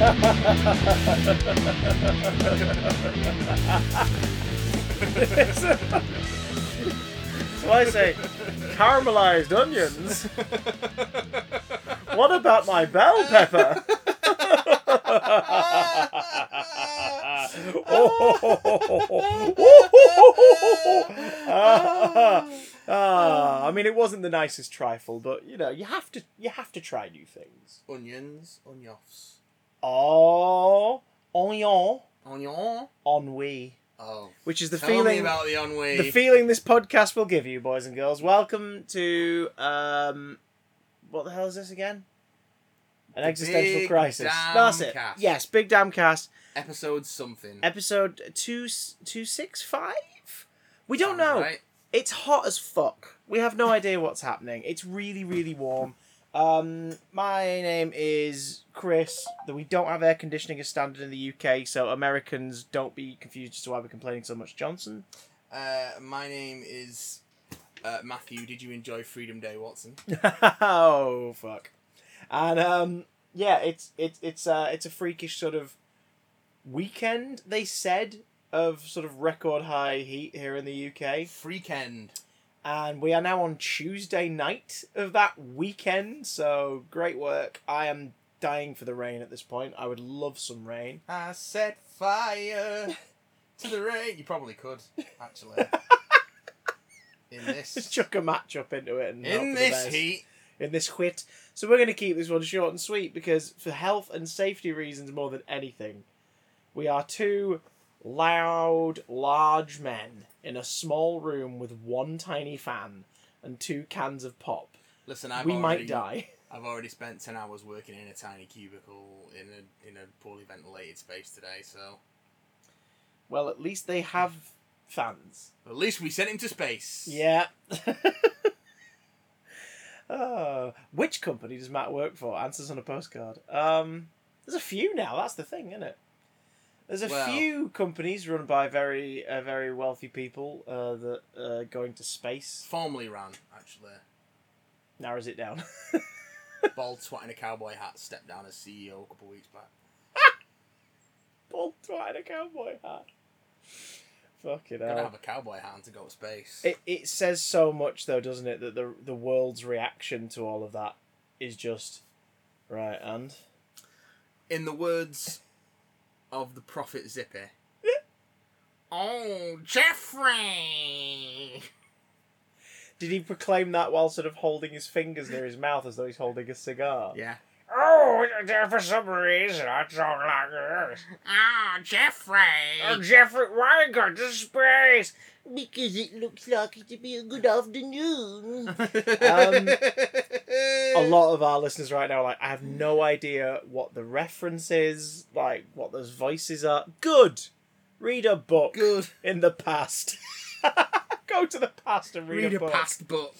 so I say, caramelized onions. What about my bell pepper? Ah, I mean, it wasn't the nicest trifle, but you know, you have to you have to try new things. Onions, onions, Oh, onion, onion. ennui, Oh, which is the tell feeling me about the ennui. the feeling this podcast will give you, boys and girls. Welcome to um, what the hell is this again? An The existential Big crisis. Damn That's it. Cast. Yes, big damn cast. Episode something. Episode two two six five. We don't know. Right? It's hot as fuck. We have no idea what's happening. It's really, really warm. Um, my name is Chris. That we don't have air conditioning as standard in the UK, so Americans don't be confused as to why we're complaining so much. Johnson. Uh, my name is uh, Matthew. Did you enjoy Freedom Day, Watson? oh fuck. And um, yeah, it's it's it's uh it's a freakish sort of weekend. They said of sort of record high heat here in the UK. Freakend. And we are now on Tuesday night of that weekend. So great work. I am dying for the rain at this point. I would love some rain. I set fire to the rain. You probably could, actually. In this, Just chuck a match up into it and in this heat. in this whit. So we're going to keep this one short and sweet because for health and safety reasons more than anything, we are two loud, large men in a small room with one tiny fan and two cans of pop. Listen, I've we already, might die. I've already spent ten hours working in a tiny cubicle in a in a poorly ventilated space today. So Well, at least they have fans. at least we sent him to space. Yeah. oh, which company does Matt work for? Answers on a postcard. Um, there's a few now. That's the thing, isn't it? There's a Well- few companies run by very, uh, very wealthy people uh, that are going to space. Formerly ran actually. Narrows it down. Bald twat in a cowboy hat stepped down as CEO a couple weeks back. Bald twat in a cowboy hat. Fucking Gotta hell. have a cowboy hat to go to space. It, it says so much though, doesn't it, that the the world's reaction to all of that is just right and In the words of the prophet Zippy. oh, Jeffrey! Did he proclaim that while sort of holding his fingers near his mouth as though he's holding a cigar? Yeah. Oh, for some reason I talk like this. Ah, Jeffrey! Oh, Jeffrey, why you got to space? Because it looks like it to be a good afternoon. Um, A lot of our listeners right now are like, I have no idea what the reference is, like what those voices are. Good. Read a book Good. in the past. Go to the past and read, Read a, book. past book.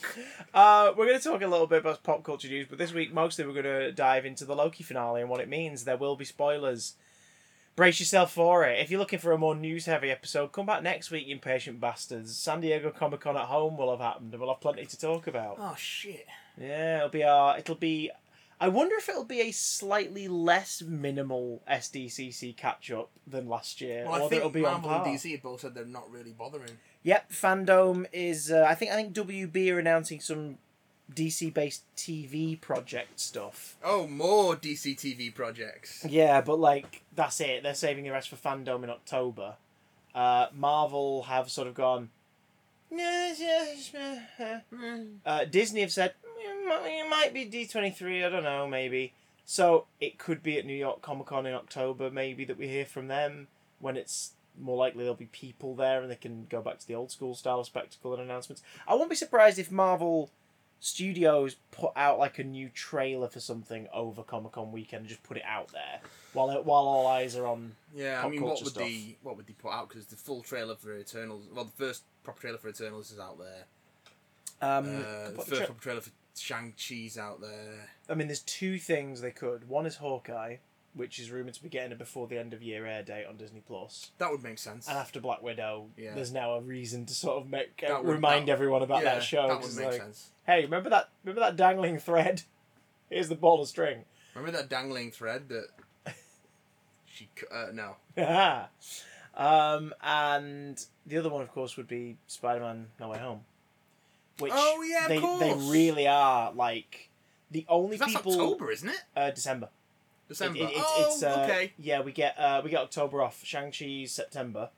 Uh, we're going to talk a little bit about pop culture news, but this week mostly we're going to dive into the Loki finale and what it means. There will be spoilers. Brace yourself for it. If you're looking for a more news heavy episode, come back next week, impatient bastards. San Diego Comic Con at home will have happened, and we'll have plenty to talk about. Oh, shit. Yeah, it'll be our. It'll be. I wonder if it'll be a slightly less minimal SDCC catch up than last year, Well, I or that think it'll be on Marvel and par. DC have both said they're not really bothering. Yep, fandom is. Uh, I think I think WB are announcing some DC based TV project stuff. Oh, more DC TV projects. Yeah, but like that's it. They're saving the rest for fandom in October. Uh, Marvel have sort of gone. Uh, Disney have said "Mm, it might be D twenty three. I don't know, maybe. So it could be at New York Comic Con in October, maybe that we hear from them when it's more likely there'll be people there and they can go back to the old school style of spectacle and announcements. I won't be surprised if Marvel Studios put out like a new trailer for something over Comic Con weekend and just put it out there while it, while all eyes are on. Yeah, I mean, what would stuff. they what would they put out? Because the full trailer for Eternals, well, the first proper trailer for Eternals is out there. Um, Uh, the first tra- proper trailer for Shang Chi's out there. I mean, there's two things they could. One is Hawkeye, which is rumored to be getting a before the end of year air date on Disney Plus. That would make sense. And after Black Widow, Yeah. there's now a reason to sort of make uh, That would- remind that- everyone about that show. That 'cause would make like, sense. Hey, remember that? Remember that dangling thread? Here's the ball of string. Remember that dangling thread that She c- uh, no. um, and the other one, of course, would be Spider-Man: No Way Home, which Oh, yeah, they they really are like the only That's people. October, isn't it? Uh, December. December. It- it- it's, oh, it's, uh, okay. Yeah, we get uh, we get October off. Shang Chi's September,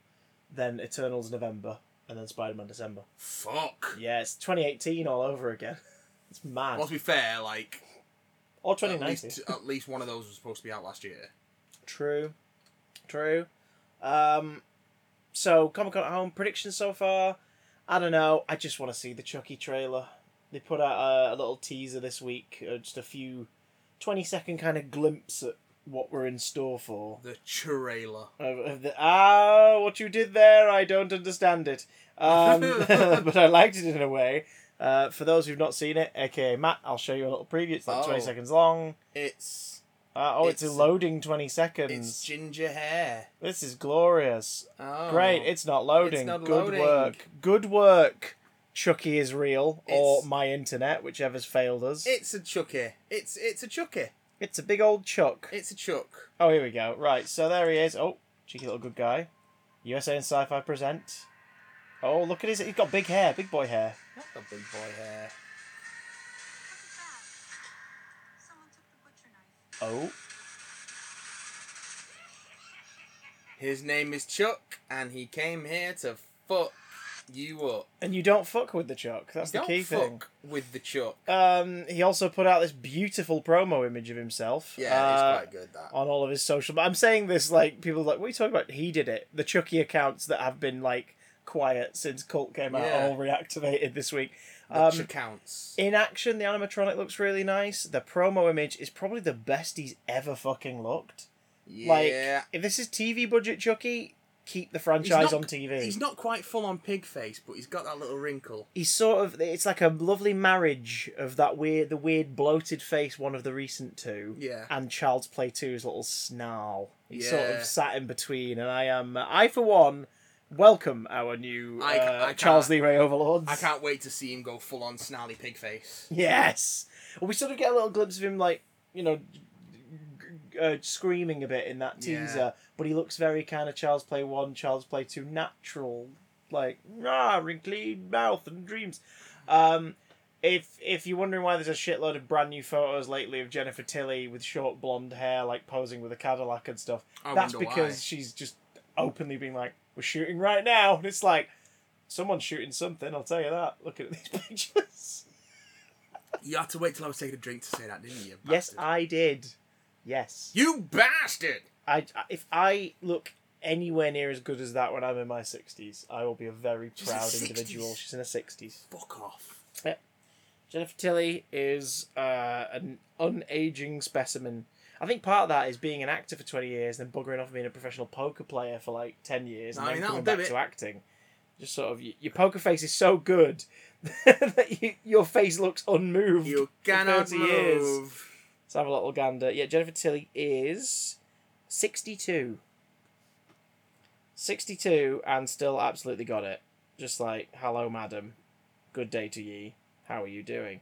then Eternals November, and then Spider Man December. Fuck. Yeah, it's 2018 all over again. It's mad. Well, to be fair, like or at 2019. least, at least one of those was supposed to be out last year. True, true. Um, so Comic Con at home predictions so far. I don't know. I just want to see the Chucky trailer. They put out a, a little teaser this week, uh, just a few twenty second kind of glimpse at what we're in store for. The trailer. Of, of the, ah, what you did there, I don't understand it. Um, but I liked it in a way. Uh, for those who've not seen it, aka Matt, I'll show you a little preview. It's like Oh. 20 seconds long. It's Uh, oh, it's, It's- loading 20 seconds. it's ginger hair. This is glorious. Oh. Great, it's not loading. It's not Good loading. work. Good work. Chucky is real, or my internet, whichever's failed us. It's a chucky. It's it's a chucky. it's a big old Chuck. It's a chuck. Oh, here we go. Right, so there he is. Oh, cheeky little good guy. USA and Sci-Fi present. Oh, look at his. He's got big hair, big boy hair. Not the big boy hair. Oh, His name is Chuck, and he came here to fuck you up. and you don't fuck with the Chuck. That's the Don't key fuck thing. with the Chuck. Um, he also put out this beautiful promo image of himself. Yeah, uh, it's quite good that. on all of his social. But I'm saying this like people are like, what are you talking about? He did it. The Chucky accounts that have been like quiet since Cult came out Yeah. all reactivated this week. The Um, counts. in action, the animatronic looks really nice. The promo image is probably the best he's ever fucking looked. Like, if this is TV budget Chucky, keep the franchise not- on TV. He's not quite full on pig face, but he's got that little wrinkle. He's sort of it's like a lovely marriage of that weird the weird bloated face one of the recent two Yeah. and Child's Play 2's little snarl. He's sort of sat in between and I am I for one welcome our new I- uh, I Charles Lee Ray Overlords. I can't wait to see him go full on snarly pig face. Yes. Well, we sort of get a little glimpse of him like, you know, uh, screaming a bit in that Yeah. teaser, but he looks very kind of Child's Play 1, Child's Play 2 natural, like, ah, wrinkly mouth and dreams. Um, if if you're wondering why there's a shitload of brand new photos lately of Jennifer Tilly with short blonde hair, like posing with a Cadillac and stuff, I that's because why. she's just openly being like, "We're shooting right now," and it's like, someone's shooting something. I'll tell you that. Looking at these pictures. You had to wait till I was taking a drink to say that, didn't you? you Yes. I did. Yes. You bastard! I, if I look anywhere near as good as that when I'm in my 60s, I will be a very proud individual. She's in her 60s. Fuck off. Jennifer Tilly is uh, an unaging specimen. I think part of that is being an actor for 20 years, then buggering off being a professional poker player for like 10 years, and I then mean, coming back do to acting. Just sort of, your poker face is so good that you, your face looks unmoved. You for cannot 30 years. move. Let's have a little gander. Yeah, Jennifer Tilly is 62. 62 and still absolutely got it. Just like, hello, madam. Good day to ye. How are you doing?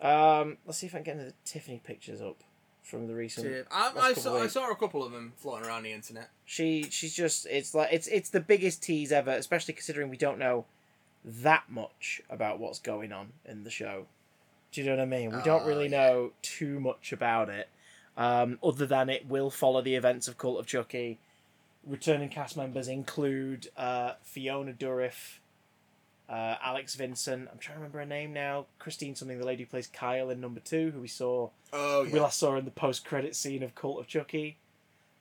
Um, let's see if I can get the Tiffany pictures up from the recent. I, I, saw, I saw a couple of them floating around the internet. She she's just it's like it's it's the biggest tease ever, especially considering we don't know that much about what's going on in the show. Do you know what I mean? We don't really yeah. know too much about it, um, other than it will follow the events of Cult of Chucky. Returning cast members include uh, Fiona Dourif, uh, Alex Vincent. I'm trying to remember her name now. Christine something, the lady who plays Kyle in number two, who we saw Oh, yeah. we last saw in the post credit scene of Cult of Chucky.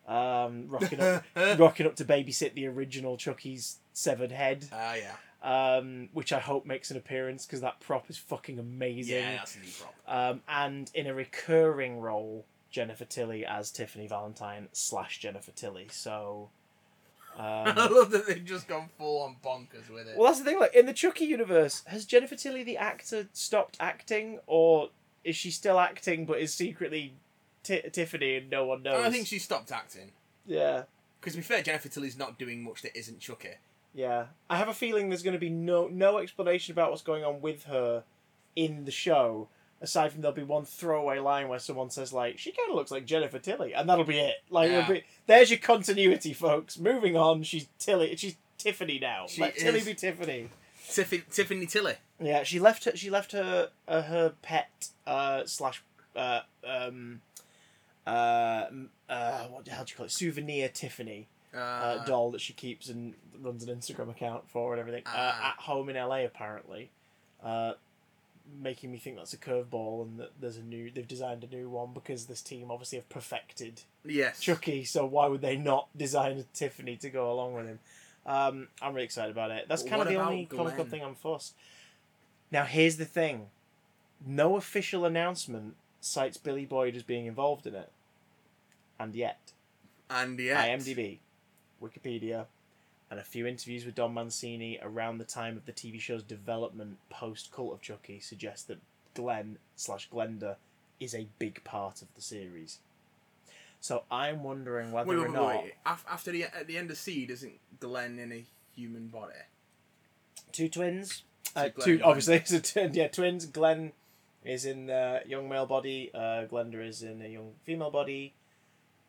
Um, rocking up rocking up to babysit the original Chucky's severed head, Ah, yeah. um, which I hope makes an appearance because that prop is fucking amazing. Yeah, that's a new prop. Um, and in a recurring role, Jennifer Tilly as Tiffany Valentine slash Jennifer Tilly. So, I um, love that they've just gone full on bonkers with it. well, that's the thing. Like in the Chucky universe, has Jennifer Tilly the actor stopped acting, or is she still acting but is secretly Ti Tiffany and no one knows? I think she stopped acting. Yeah. Because to be fair, Jennifer Tilly's not doing much that isn't Chucky. Yeah, I have a feeling there's going to be no no explanation about what's going on with her in the show, aside from there'll be one throwaway line where someone says like she kind of looks like Jennifer Tilly, and that'll be it. Like Yeah. be, there's your continuity, folks. Moving on, she's Tilly. She's Tiffany now. She Let Tilly be Tiffany. Tiffany, Tiffany Tilly. Yeah, she left her. She left her uh, her pet uh, slash uh, um, uh, uh, what the hell do you call it? Souvenir Tiffany Uh, uh, doll that she keeps and runs an Instagram account for and everything. Uh, Ah. at home in LA apparently, uh, making me think that's a curveball and that there's a new. They've designed a new one because this team obviously have perfected yes. Chucky. So why would they not design a Tiffany to go along with him? Um, I'm really excited about it. That's kind of the only Comic Con thing I'm fussed. Now here's the thing: no official announcement cites Billy Boyd as being involved in it, and yet And yeah. IMDb, Wikipedia, and a few interviews with Don Mancini around the time of the TV show's development post Cult of Chucky suggest that Glenn slash Glenda is a big part of the series. So I'm wondering whether Wait, or wait, wait, not wait. Af- After the at the end of Seed, isn't Glenn in a human body? two twins. Uh, two obviously, so t- yeah, twins. Glenn is in the young male body. Uh, Glenda is in a young female body,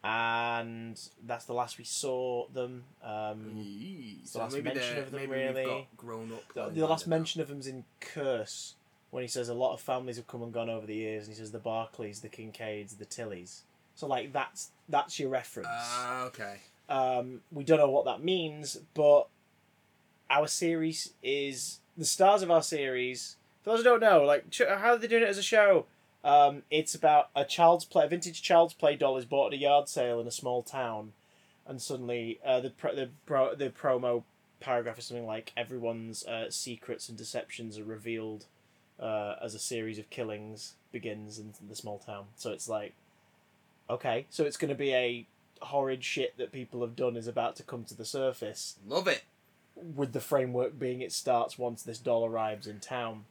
and that's the last we saw them. Um, Yee. the last mention of them, maybe really. got grown up. The, the last Glenda now. mention of him's in Curse when he says a lot of families have come and gone over the years, and he says the Barclays, the Kincaids, the Tillys. So like that's that's your reference. Ah, okay. Um, we don't know what that means, but our series is the stars of our series. For those who don't know, like how are they doing it as a show? Um, it's about a child's play, a vintage child's play doll is bought at a yard sale in a small town, and suddenly uh, the pro- the pro- the promo paragraph is something like everyone's uh, secrets and deceptions are revealed uh, as a series of killings begins in the small town. So it's like, okay, so it's going to be a horrid shit that people have done is about to come to the surface Love it. with the framework being it starts once this doll arrives in town.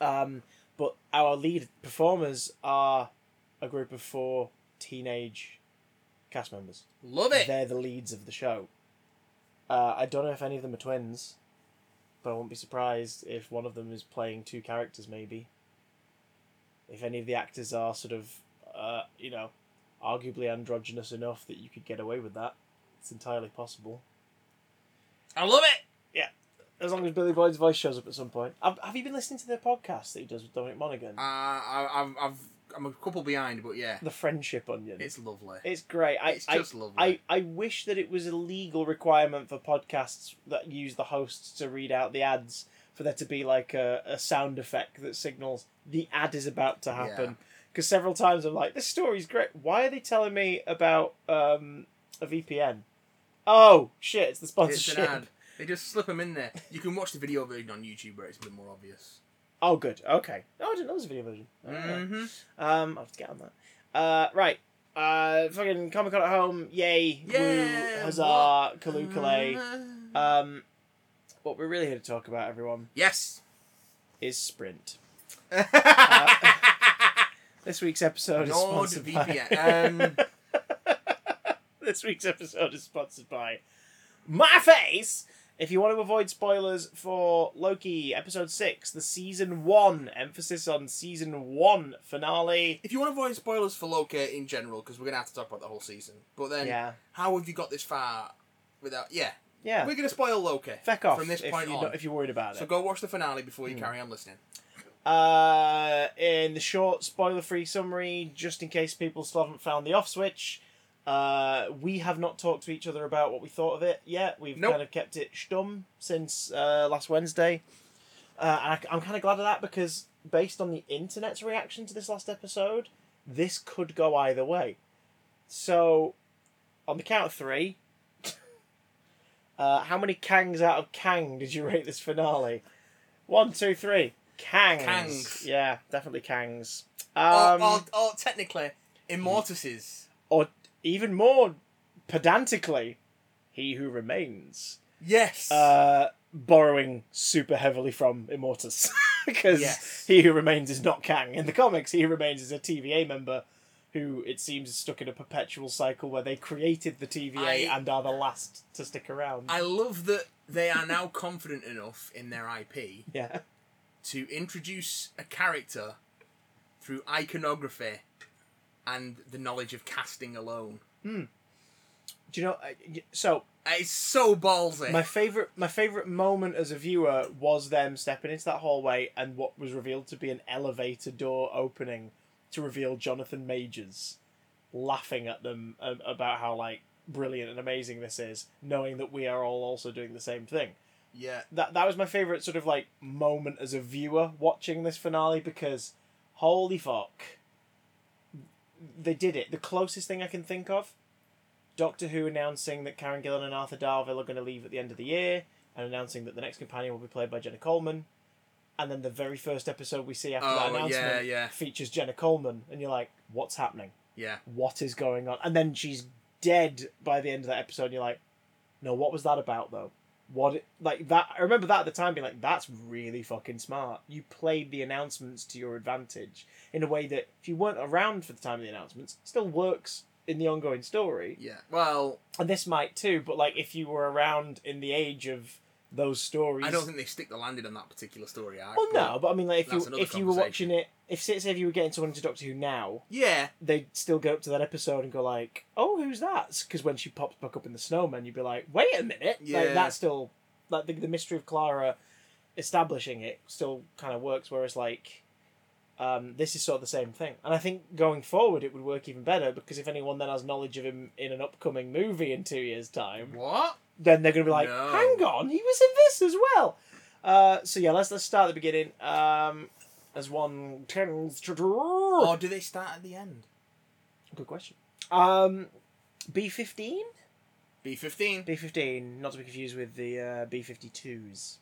Um, but our lead performers are a group of four teenage cast members. Love it. They're the leads of the show. Uh, I don't know if any of them are twins, but I won't be surprised if one of them is playing two characters, maybe. If any of the actors are sort of, uh, you know, arguably androgynous enough that you could get away with that, it's entirely possible. I love it. As long as Billy Boyd's voice shows up at some point. Have, have you been listening to the podcast that he does with Dominic Monaghan? Uh, I, I've, I've, I'm a couple behind, but yeah, the Friendship Onion. it's lovely. It's great. I, it's I, just lovely. I, I wish that it was a legal requirement for podcasts that use the hosts to read out the ads for there to be like a, a sound effect that signals the ad is about to happen. Because several times I'm like, this story's great. Why are they telling me about um, a VPN? Oh shit! It's the it's sponsorship. an ad. They just slip them in there. You can watch the video version on YouTube where it's a bit more obvious. Oh, good. Okay. Oh, I didn't know there was a video version. Oh, Mm-hmm. Um, I'll have to get on that. Uh, right. Uh, fucking Comic Con at home. Yay. Yeah, Woo. Huzzah. what? Kalukale. Um, what we're really here to talk about, everyone, yes. is Sprint. Uh, This week's episode is sponsored VPN. by. this week's episode is sponsored by My Face. If you want to avoid spoilers for Loki episode six, the season one emphasis on season one finale. if you want to avoid spoilers for Loki in general, because we're gonna have to talk about the whole season, but then Yeah, how have you got this far without? Yeah, yeah. we're gonna spoil Loki. Feck off from this point on. not, if you're worried about it. So go watch the finale before you Hmm. carry on listening. Uh, in the short spoiler-free summary, just in case people still haven't found the off switch, uh, we have not talked to each other about what we thought of it yet. We've Nope. kind of kept it stum since uh, last Wednesday. Uh, and I, I'm kind of glad of that because based on the internet's reaction to this last episode, this could go either way. So, on the count of three, uh, how many Kangs out of Kang did you rate this finale? One, two, three. Kangs. Kangs. Yeah, definitely Kangs. or, Um, or, or technically, Immortuses. Even more pedantically, he who remains. Yes. Uh, borrowing super heavily from Immortus. because Yes. he who remains is not Kang. In the comics, he who remains is a TVA member who it seems is stuck in a perpetual cycle where they created the TVA I- and are the last to stick around. I love that they are now confident enough in their IP yeah. to introduce a character through iconography and the knowledge of casting alone. Do you know? uh, So It's so ballsy. my favorite, my favorite moment as a viewer was them stepping into that hallway and what was revealed to be an elevator door opening to reveal Jonathan Majors, laughing at them uh, about how like brilliant and amazing this is, knowing that we are all also doing the same thing. yeah, that that was my favorite sort of like moment as a viewer watching this finale because holy fuck they did it. The closest thing i can think of doctor who announcing that karen gillan and arthur darvill are going to leave at the end of the year and announcing that the next companion will be played by jenna coleman. And then the very first episode we see after that Oh, announcement yeah, yeah. features jenna coleman and you're like what's happening? Yeah. what is going on? And then she's dead by the end of that episode and you're like no what was that about though what it, like that i remember that at the time being like that's really fucking smart you played the announcements to your advantage in a way that if you weren't around for the time of the announcements still works in the ongoing story Yeah. Well, and this might too but like if you were around in the age of those stories I don't think they stick the landing on that particular story arc. well no but i mean like if you if you were watching it if say say if you were getting someone into doctor who now Yeah. they'd still go up to that episode and go like, "Oh, who's that?" Because when she pops back up in the snowman, you'd be like, "Wait a minute!" Yeah. Like that's still like the, the mystery of Clara establishing it still kind of works. Whereas like, um, this is sort of the same thing, and I think going forward it would work even better because if anyone then has knowledge of him in an upcoming movie in two years' time, What? then they're gonna be like, No. "Hang on, he was in this as well." Uh, so yeah, let's let's start at the beginning. Um, as one tends to do. Or do they start at the end? Good question. Um, B fifteen. B fifteen. B fifteen, not to be confused with the uh, B fifty twos.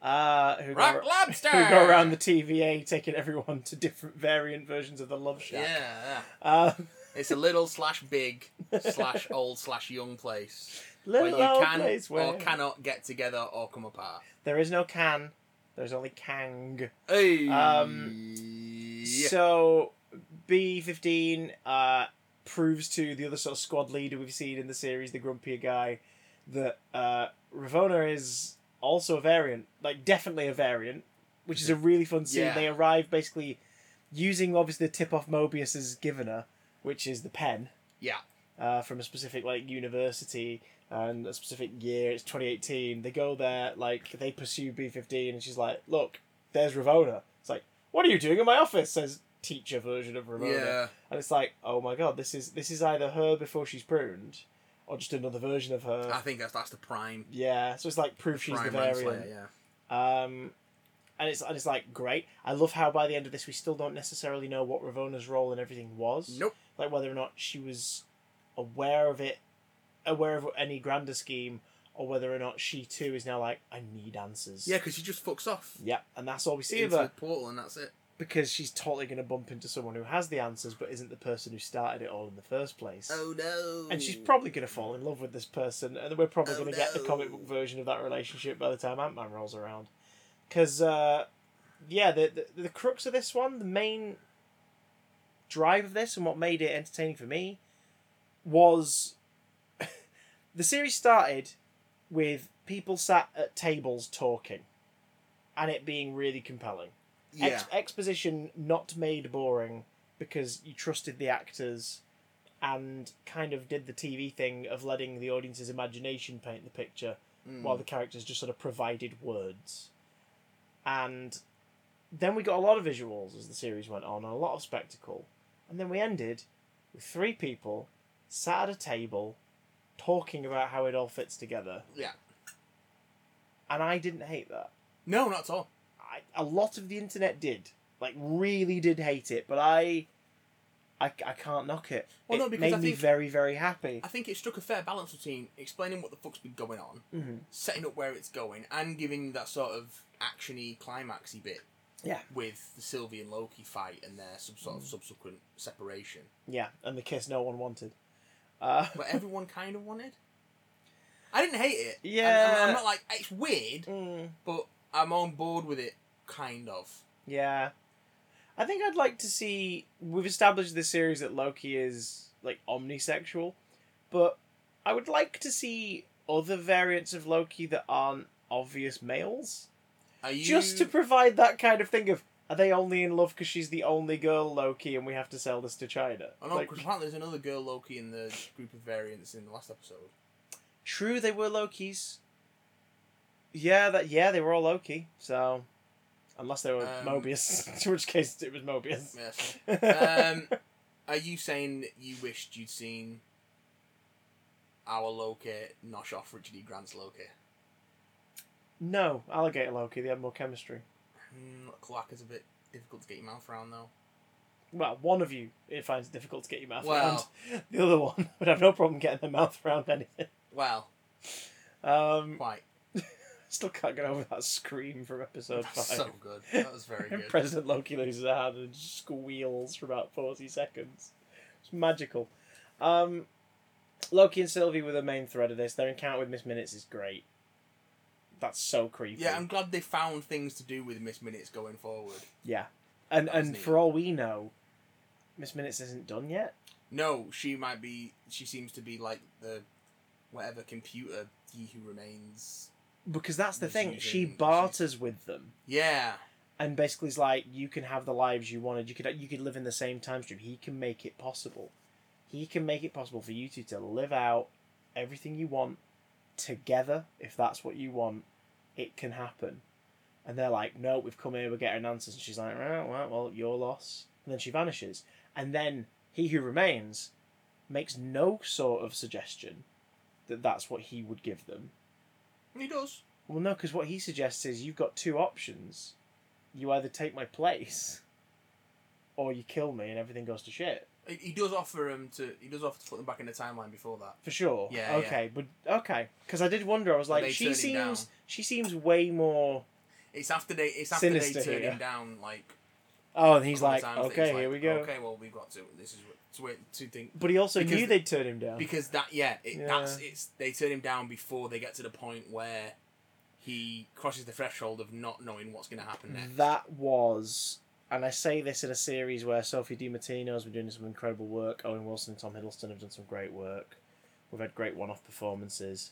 Uh, who Rock go, lobster. who go around the TVA taking everyone to different variant versions of the Love Yeah, Shack. yeah. Um, It's a little slash big slash old slash young place little where you old can place where or cannot get together or come apart. there is no can, there's only Kang. Hey. Um. So B fifteen uh, proves to the other sort of squad leader we've seen in the series, the grumpier guy, that uh, Ravonna is also a variant, like definitely a variant, which is a really fun scene. Yeah. They arrive basically using obviously the tip off Mobius has given her, which is the pen. Yeah. Uh, from a specific like university and a specific year. It's 2018. They go there, like they pursue B15, and she's like, "Look, there's Ravonna." It's like, "What are you doing in my office?" Says teacher version of Ravonna, yeah. and it's like, "Oh my god, this is this is either her before she's pruned, or just another version of her." I think that's that's the prime. yeah, so it's like proof she's the variant. Renslayer, yeah. Um, and it's and it's like great. I love how by the end of this we still don't necessarily know what Ravonna's role and everything was. Nope. Like whether or not she was aware of it, aware of any grander scheme, or whether or not she too is now like, I need answers. Yeah, because she just fucks off. Yeah, and that's all we see of into her portal and that's it. because she's totally going to bump into someone who has the answers but isn't the person who started it all in the first place. Oh no. And she's probably going to fall in love with this person, and we're probably Oh, going to get the no. comic book version of that relationship by the time Ant Man rolls around. Because, uh, yeah, the, the the crux of this one, the main drive of this, and what made it entertaining for me, was the series started with people sat at tables talking, and it being really compelling yeah. ex- exposition not made boring because you trusted the actors and kind of did the TV thing of letting the audience's imagination paint the picture Mm. while the characters just sort of provided words. And then we got a lot of visuals as the series went on, and a lot of spectacle. And then we ended with three people sat at a table talking about how it all fits together. Yeah. And I didn't hate that. No, not at all. I, a lot of the internet did like really did hate it but i i, I can't knock it Well, it no, because made I me think- very very happy I think it struck a fair balance between explaining what the fuck's been going on, mm-hmm. setting up where it's going, and giving that sort of actiony, climaxy bit. Yeah. With the Sylvie and Loki fight and their Mm. sort of subsequent separation, yeah and the kiss no one wanted uh, but everyone kind of wanted. I didn't hate it. Yeah. I'm, I'm not like it's weird, mm, but I'm on board with it, kind of. yeah i think i'd like to see we've established this series that loki is like omnisexual but i would like to see other variants of loki that aren't obvious males Are you just to provide that kind of thing of Are they only in love because she's the only girl Loki, and we have to sell this to China? I know Like, because apparently there's another girl Loki in the group of variants in the last episode. true, they were Lokis. Yeah, that yeah, they were all Loki. So, unless they were Um, Mobius, in which case it was Mobius. Yes. Um, are you saying you wished you'd seen our Loki nosh off Richard E. Grant's Loki? no, alligator Loki. They had more chemistry. Mm, Cloak is a bit difficult to get your mouth around though. Well, one of you it finds it difficult to get your mouth Well- around. The other one would have no problem getting their mouth around anything. Well, Um, quite. still can't get over that scream from episode That's five. so good. That was very good. President Loki loses a hand and squeals for about 40 seconds. It's magical. Um, Loki and Sylvie were the main thread of this. Their encounter with Miss Minutes is great. That's so creepy. Yeah, I'm glad they found things to do with Miss Minutes going forward. Yeah. And, That and for all we know, Miss Minutes isn't done yet. No, she might be. She seems to be like the whatever computer he who remains. Because that's the thing. She barters with them. Yeah, And basically is like, you can have the lives you wanted. You could you could live in the same time stream. He can make it possible. He can make it possible for you two to live out everything you want together. If that's what you want, it can happen. And they're like, no, we've come here, we're getting answers. And she's like, right, well, well, your loss. And then she vanishes. And then he who remains makes no sort of suggestion that that's what he would give them. he does. Well, no, because what he suggests is you've got two options. You either take my place, or you kill me and everything goes to shit. He, does offer him to. He does offer to put them back in the timeline before that. For sure. Yeah, Okay, but okay, because I did wonder. I was like, she seems. She seems way more. It's after they. It's after they turn here. him down. Like Oh, and he's like, okay, he's here like, we go. Okay, well we've got to. This is to wait to think But he also Because knew they'd turn him down. because that yeah, it, Yeah. that's it's they turn him down before they get to the point where he crosses the threshold of not knowing what's going to happen next. That was, and I say this in a series where Sophie DiMartino has been doing some incredible work. Owen Wilson and Tom Hiddleston have done some great work. We've had great one-off performances.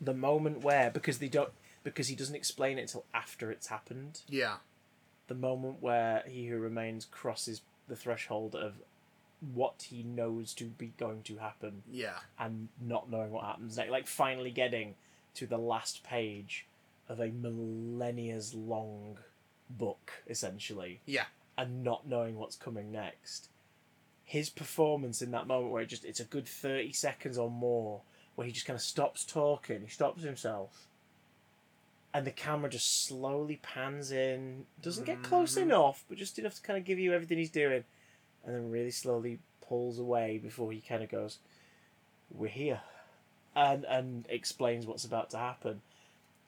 The moment where, because they don't, because he doesn't explain it until after it's happened. yeah, The moment where he who remains crosses the threshold of what he knows to be going to happen yeah, and not knowing what happens next. Like finally getting to the last page of a millennia's long book, essentially, yeah. and not knowing what's coming next. His performance in that moment where it just it's a good thirty seconds or more where he just kind of stops talking, he stops himself. And the camera just slowly pans in, doesn't get close Mhm. enough, but just enough to kind of give you everything he's doing, and then really slowly pulls away before he kind of goes, "We're here," and and explains what's about to happen.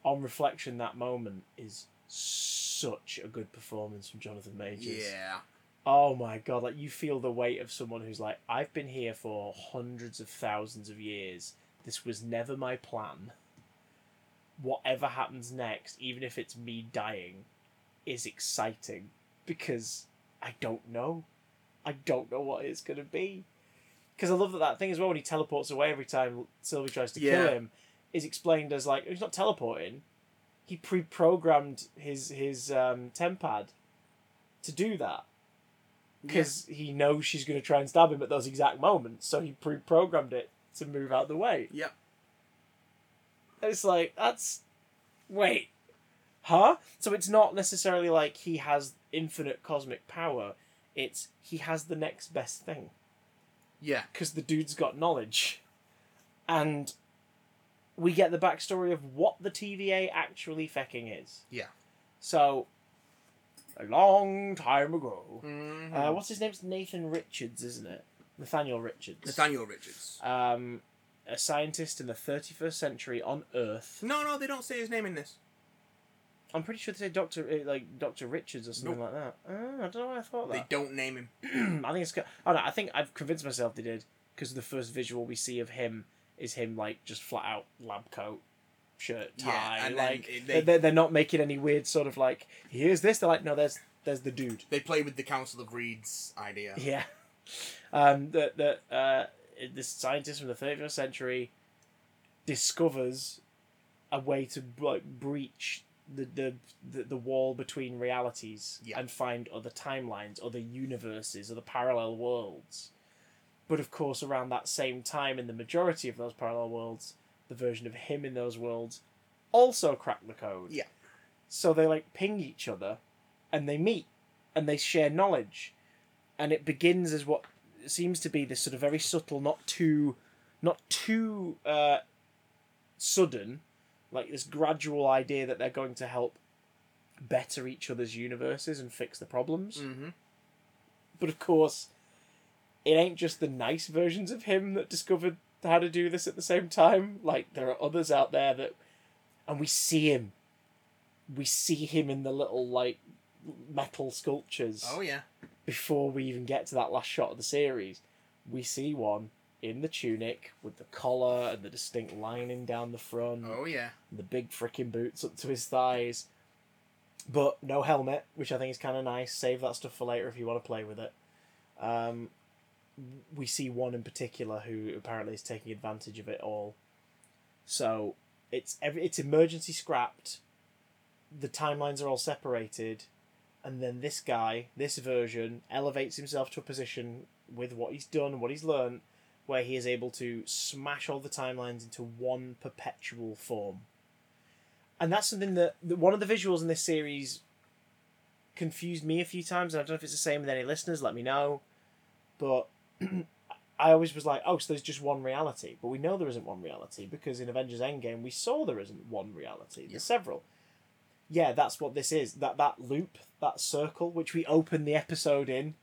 On reflection, that moment is such a good performance from Jonathan Majors. Yeah. Oh my god, like you feel the weight of someone who's like, I've been here for hundreds of thousands of years. This was never my plan. Whatever happens next, even if it's me dying, is exciting because I don't know. I don't know what it's gonna be. Because I love that that thing as well when he teleports away every time Sylvie tries to kill him is explained as like he's not teleporting. He pre-programmed his his um, tempad to do that because he knows she's going to try and stab him at those exact moments. So he pre-programmed it to move out the way. Yep. And it's like that's wait, huh? So it's not necessarily like he has infinite cosmic power. It's he has the next best thing Yeah. because the dude's got knowledge, and we get the backstory of what the TVA actually fecking is. Yeah. So, a long time ago, Mm-hmm. uh, what's his name? It's Nathan Richards, isn't it? Nathaniel Richards. Nathaniel Richards. Um, a scientist in the 31st century on Earth. No, no, they don't say his name in this. I'm pretty sure they say Doctor uh, like Doctor Richards or something like that. Oh, I don't know why I thought that. They don't name him. I think it's. Oh no, I think I've convinced myself they did because the first visual we see of him is him like just flat out lab coat, shirt, tie. Yeah, and like they, they- are they're not making any weird sort of like here's this. They're like no, there's there's the dude. They play with the Council of Reeds idea. Yeah. Um, that that uh, this scientist from the 31st century discovers a way to like breach the the the, the wall between realities Yeah. and find other timelines, other universes, other parallel worlds. But of course, around that same time, in the majority of those parallel worlds, the version of him in those worlds also cracked the code. Yeah. So they like ping each other, and they meet, and they share knowledge, and it begins as what seems to be this sort of very subtle, not too, not too uh, sudden, like this gradual idea that they're going to help better each other's universes and fix the problems. Mm-hmm. But of course, it ain't just the nice versions of him that discovered how to do this at the same time. Like there are others out there that, and we see him. We see him in the little like metal sculptures Oh yeah. Before we even get to that last shot of the series. We see one in the tunic with the collar and the distinct lining down the front Oh yeah. the big freaking boots up to his thighs, but no helmet, which I think is kind of nice. Save that stuff for later if you want to play with it. Um, we see one in particular who apparently is taking advantage of it all. So it's every it's emergency scrapped. The timelines are all separated, and then this guy, this version, elevates himself to a position with what he's done, what he's learned, where he is able to smash all the timelines into one perpetual form. And that's something that, that one of the visuals in this series confused me a few times, and I don't know if it's the same with any listeners, let me know. But I always was like, oh, so there's just one reality. But we know there isn't one reality because in Avengers Endgame we saw there isn't one reality. There's several. Yeah, that's what this is. That that loop, that circle, which we open the episode in,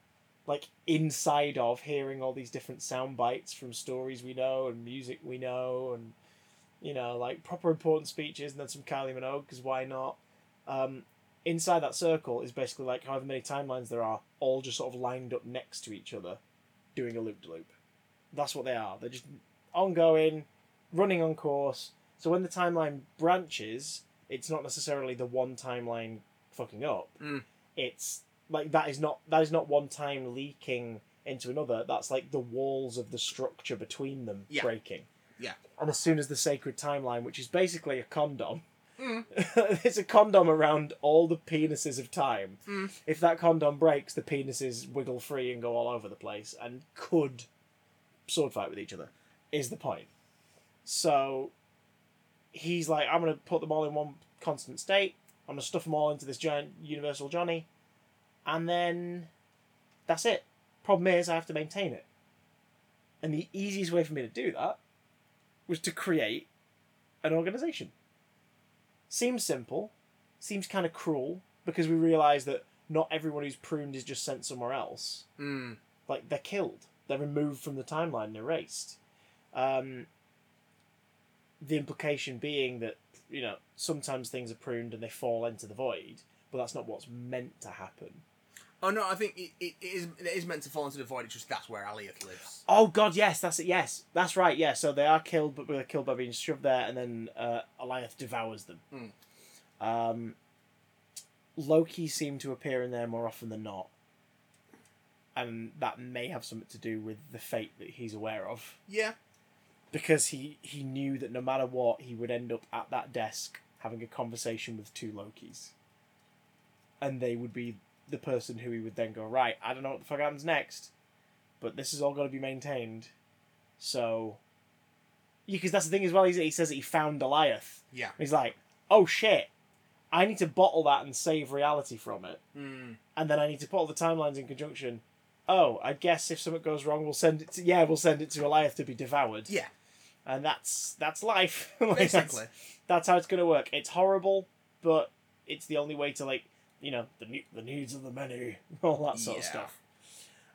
like inside of hearing all these different sound bites from stories we know and music we know and you know like proper important speeches and then some Kylie Minogue because why not? Um, inside that circle is basically like however many timelines there are, all just sort of lined up next to each other, doing a loop to loop. That's what they are. They're just ongoing, running on course. So when the timeline branches, it's not necessarily the one timeline fucking up. Mm. It's like that is not that is not one time leaking into another. That's like the walls of the structure between them Yeah. breaking. Yeah. And as soon as the sacred timeline, which is basically a condom, Mm. it's a condom around all the penises of time. Mm. If that condom breaks, the penises wiggle free and go all over the place and could sword fight with each other. Is the point? So he's like, I'm gonna put them all in one constant state. I'm gonna stuff them all into this giant universal Johnny, and then that's it. Problem is, I have to maintain it. And the easiest way for me to do that was to create an organization. Seems simple, seems kind of cruel because we realise that not everyone who's pruned is just sent somewhere else. Mm. Like they're killed, they're removed from the timeline, and erased. Um, the implication being that you know sometimes things are pruned and they fall into the void, but that's not what's meant to happen. Oh no, I think it, it, it is it is meant to fall into the void. It's just that's where Alioth lives. Oh God, yes, that's it. Yes, that's right. Yeah, so they are killed, but they're killed by being shoved there, and then uh, Alioth devours them. Um, Loki seemed to appear in there more often than not, and that may have something to do with the fate that he's aware of, Yeah. Because he he knew that no matter what, he would end up at that desk having a conversation with two Lokis, and they would be the person who he would then go right. I don't know what the fuck happens next, but this is all got to be maintained. So, yeah, because that's the thing as well. He says that he found Alioth. Yeah. He's like, oh shit, I need to bottle that and save reality from it, Mm. and then I need to put all the timelines in conjunction. Oh, I guess if something goes wrong, we'll send it to yeah, we'll send it to Alioth to be devoured. Yeah. And that's that's life. Like, that's- Basically. that's how it's going to work. It's horrible, but it's the only way to like you know the the needs of the many, all that sort of stuff.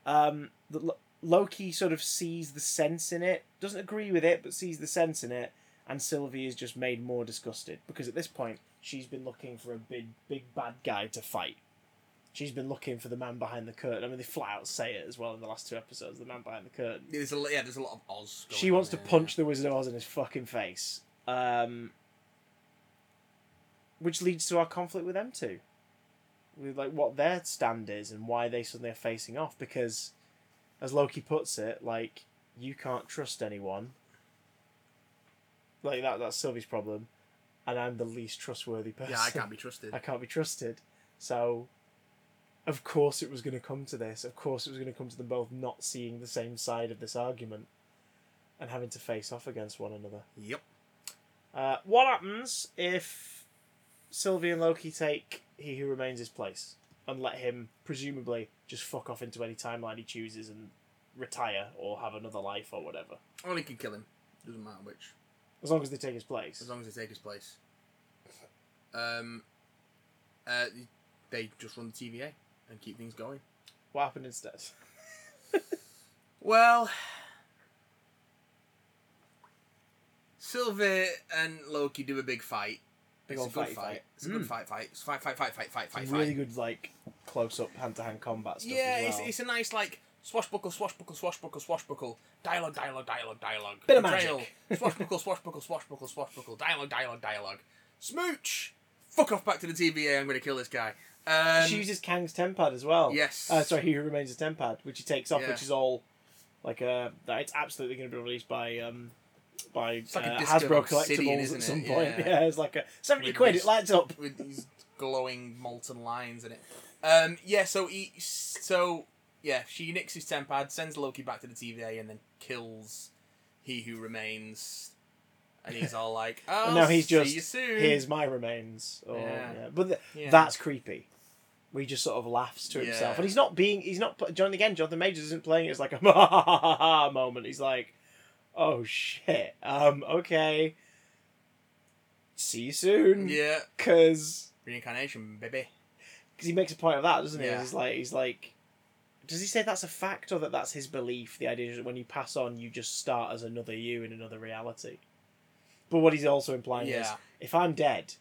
Um, the, Loki sort of sees the sense in it, doesn't agree with it, but sees the sense in it, and Sylvie is just made more disgusted because at this point she's been looking for a big big bad guy to fight. She's been looking for the man behind the curtain. I mean, they flat out say it as well in the last two episodes. The man behind the curtain There's a yeah. There's a lot of Oz. she wants to there, punch the Wizard of Oz in his fucking face. Um, which leads to our conflict with them two. With like what their stand is and why they suddenly are facing off. Because, as Loki puts it, like you can't trust anyone. Like that that's Sylvie's problem. and I'm the least trustworthy person. Yeah, I can't be trusted. I can't be trusted. So, of course, it was going to come to this. Of course, it was going to come to them both not seeing the same side of this argument and having to face off against one another. Yep. Uh, what happens if Sylvie and Loki take He Who Remains his place and let him, presumably, just fuck off into any timeline he chooses and retire or have another life or whatever? Only can kill him. Doesn't matter which. As long as they take his place. As long as they take his place. Um, uh, they just run the TVA and keep things going. What happened instead? Well, Sylvie and Loki do a big fight. Big it's old a good fighty fight. fight. It's a Mm. good fight. Fight. It's fight. Fight. Fight. Fight. Fight. Fight. Some really fight. good, like, close up hand to hand combat stuff. Yeah, as it's, well. it's a nice like swashbuckle, swashbuckle, swashbuckle, swashbuckle, dialogue, dialogue, dialogue, dialogue. Bit of Betrayal. magic. swashbuckle, swashbuckle, swashbuckle, swashbuckle, dialogue, dialogue, dialogue. Smooch. Fuck off back to the TVA. I'm going to kill this guy. Um, she uses Kang's tempad as well. Yes. Uh, sorry, He Who Remains a tempad, which he takes off, Yeah. which is all like uh, that. It's absolutely going to be released by um, by It's like uh, Hasbro collectibles at some it? point. Yeah. Yeah. it's like a seventy With quid. this- It lights up. with these glowing molten lines in it. Um, yeah, so he, so yeah, she nicks his tempad, sends Loki back to the TVA, and then kills he who remains. And he's all like, "Oh, now he's see just you soon." Here's my remains. Or, Yeah. yeah. But th- that's creepy. Where he just sort of laughs to himself, Yeah. and he's not being. He's not. John again. Jonathan Majors isn't playing it as like a ha ha ha ha moment. He's like, oh shit. Um. Okay. See you soon. yeah, Because reincarnation, baby. because he makes a point of that, doesn't he? Yeah. He's like, he's like, does he say that's a fact or that that's his belief? The idea is that when you pass on, you just start as another you in another reality. But what he's also implying is, Yeah. if I'm dead,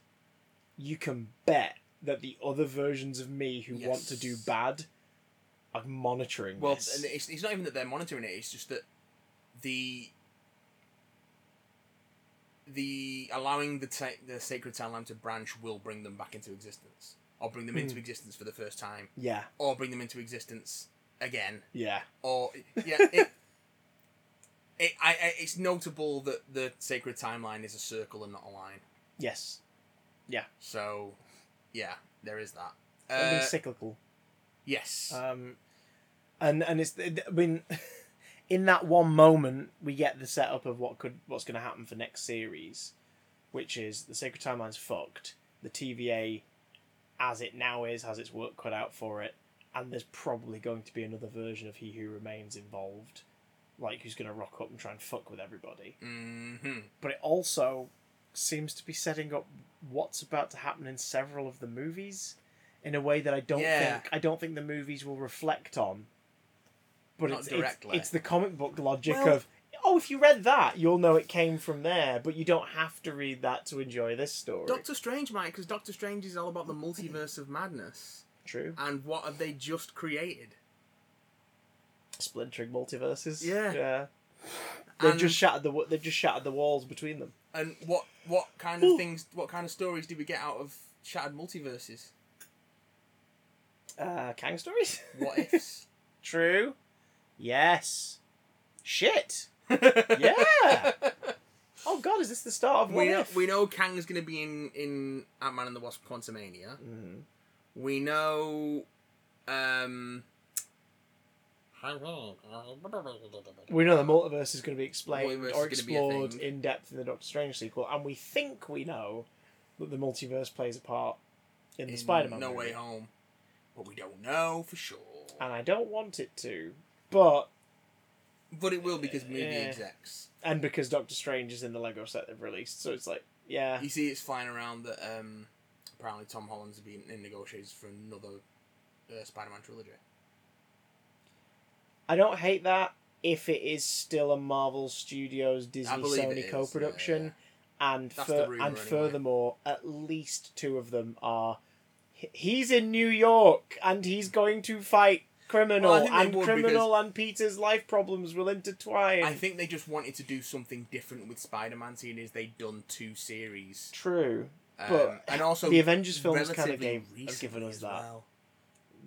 you can bet that the other versions of me who want to do bad are monitoring Well, this. and it's, it's not even that they're monitoring it; it's just that the the allowing the ta- the sacred timeline to branch will bring them back into existence, or bring them into Hmm. existence for the first time, yeah, or bring them into existence again. yeah, or yeah, it, it I, I it's notable that the sacred timeline is a circle and not a line. yes. Yeah. So, yeah, there is that. Something Uh, cyclical. yes, Um, and and it's I mean, in that one moment we get the setup of what could what's going to happen for next series, which is the Sacred Timeline's fucked. The TVA, as it now is, has its work cut out for it, and there's probably going to be another version of He Who Remains involved, like who's going to rock up and try and fuck with everybody. Mm-hmm. But it also seems to be setting up what's about to happen in several of the movies in a way that I don't Yeah. think I don't think the movies will reflect on. But Not it's, directly. it's it's the comic book logic Well- of oh if you read that you'll know it came from there, but you don't have to read that to enjoy this story. Doctor Strange might because Doctor Strange is all about the multiverse of madness, True. and what have they just created? Splintering multiverses. Yeah. Yeah. They've And- just shattered the they've just shattered the walls between them. And what what kind of things, what kind of stories do we get out of shattered multiverses? Uh, Kang stories. What ifs? True. Yes. Shit. Yeah. Oh God, is this the start of we What know, If? we know Kang's going to be in in Ant Man and the Wasp: Quantumania. Mhm. We know. Um, We know the multiverse is going to be explained or is gonna be a explored in depth in the Doctor Strange sequel, and we think we know that the multiverse plays a part in the Spider-Man. No movie. Way Home, but we don't know for sure. And I don't want it to, but But it will because movie Yeah. execs. and because Doctor Strange is in the Lego set they've released, so it's like, yeah, You see, it's flying around that um, apparently Tom Holland's been in negotiations for another uh, Spider-Man trilogy. I don't hate that if it is still a Marvel Studios Disney Sony is, yeah, co-production, and fur- and anyway. furthermore, at least two of them are. He's in New York and he's going to fight criminal, Well, I think they and criminal and Peter's life problems will intertwine. I think they just wanted to do something different with Spider-Man, seeing as they'd done two series. True, Um, But and also the Avengers films kind of gave given us that. well.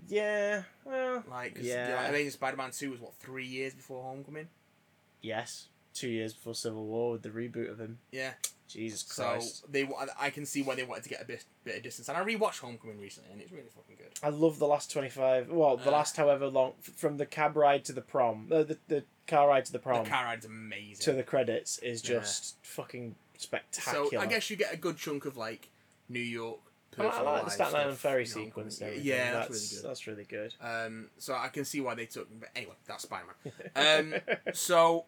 Yeah, well, Like, Yeah. yeah, I think Spider-Man Two was what three years before Homecoming. yes, two years before Civil War with the reboot of him. Yeah, Jesus Christ. So they, I can see why they wanted to get a bit, bit of distance. And I rewatched Homecoming recently, and it's really fucking good. I love the last 25, well, the Uh. last however long, from the cab ride to the prom, uh, the, the car ride to the prom The car ride's amazing. to the credits is Yeah. just fucking spectacular. so I guess you get a good chunk of like New York. I like, I like the Island ferry sequence. Yeah, yeah, that's, that's, really good. That's really good. Um, so I can see why they took. But anyway, that's Spider Man. Um, so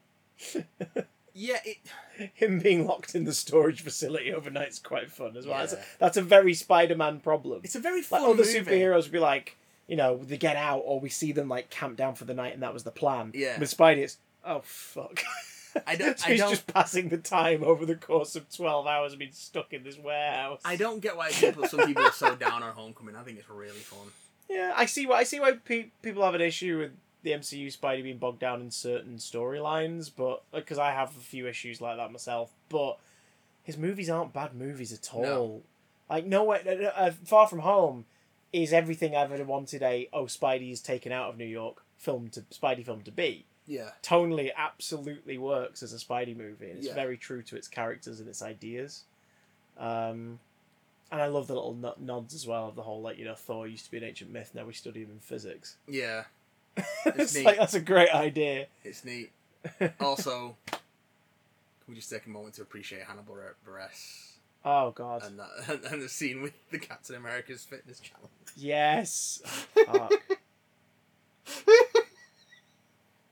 yeah, it, Him being locked in the storage facility overnight is quite fun as well. That's, a, that's a very Spider-Man problem. it's a very like fun other movie. superheroes would be like, you know, they get out or we see them like camp down for the night and that was the plan. Yeah. With Spidey, it's oh fuck. I don't- so I he's don't- just passing the time over the course of twelve hours of being stuck in this warehouse. I don't get why people, some people are so down on Homecoming. I think it's really fun. Yeah, I see why I see why pe- people have an issue with the MCU Spidey being bogged down in certain storylines, but because I have a few issues like that myself. But his movies aren't bad movies at all. No. Like nowhere, uh, uh, Far From Home is everything I've ever wanted a oh Spidey is taken out of New York film to Spidey film to be. Yeah, Tonally, absolutely works as a Spidey movie, it's Yeah. very true to its characters and its ideas. Um, and I love the little no- nods as well of the whole like you know Thor used to be an ancient myth. Now we study him in physics. yeah, it's neat. like that's a great idea. it's neat. Also, can we just take a moment to appreciate Hannibal Buress oh God, and that and the scene with the Captain America's fitness challenge? yes.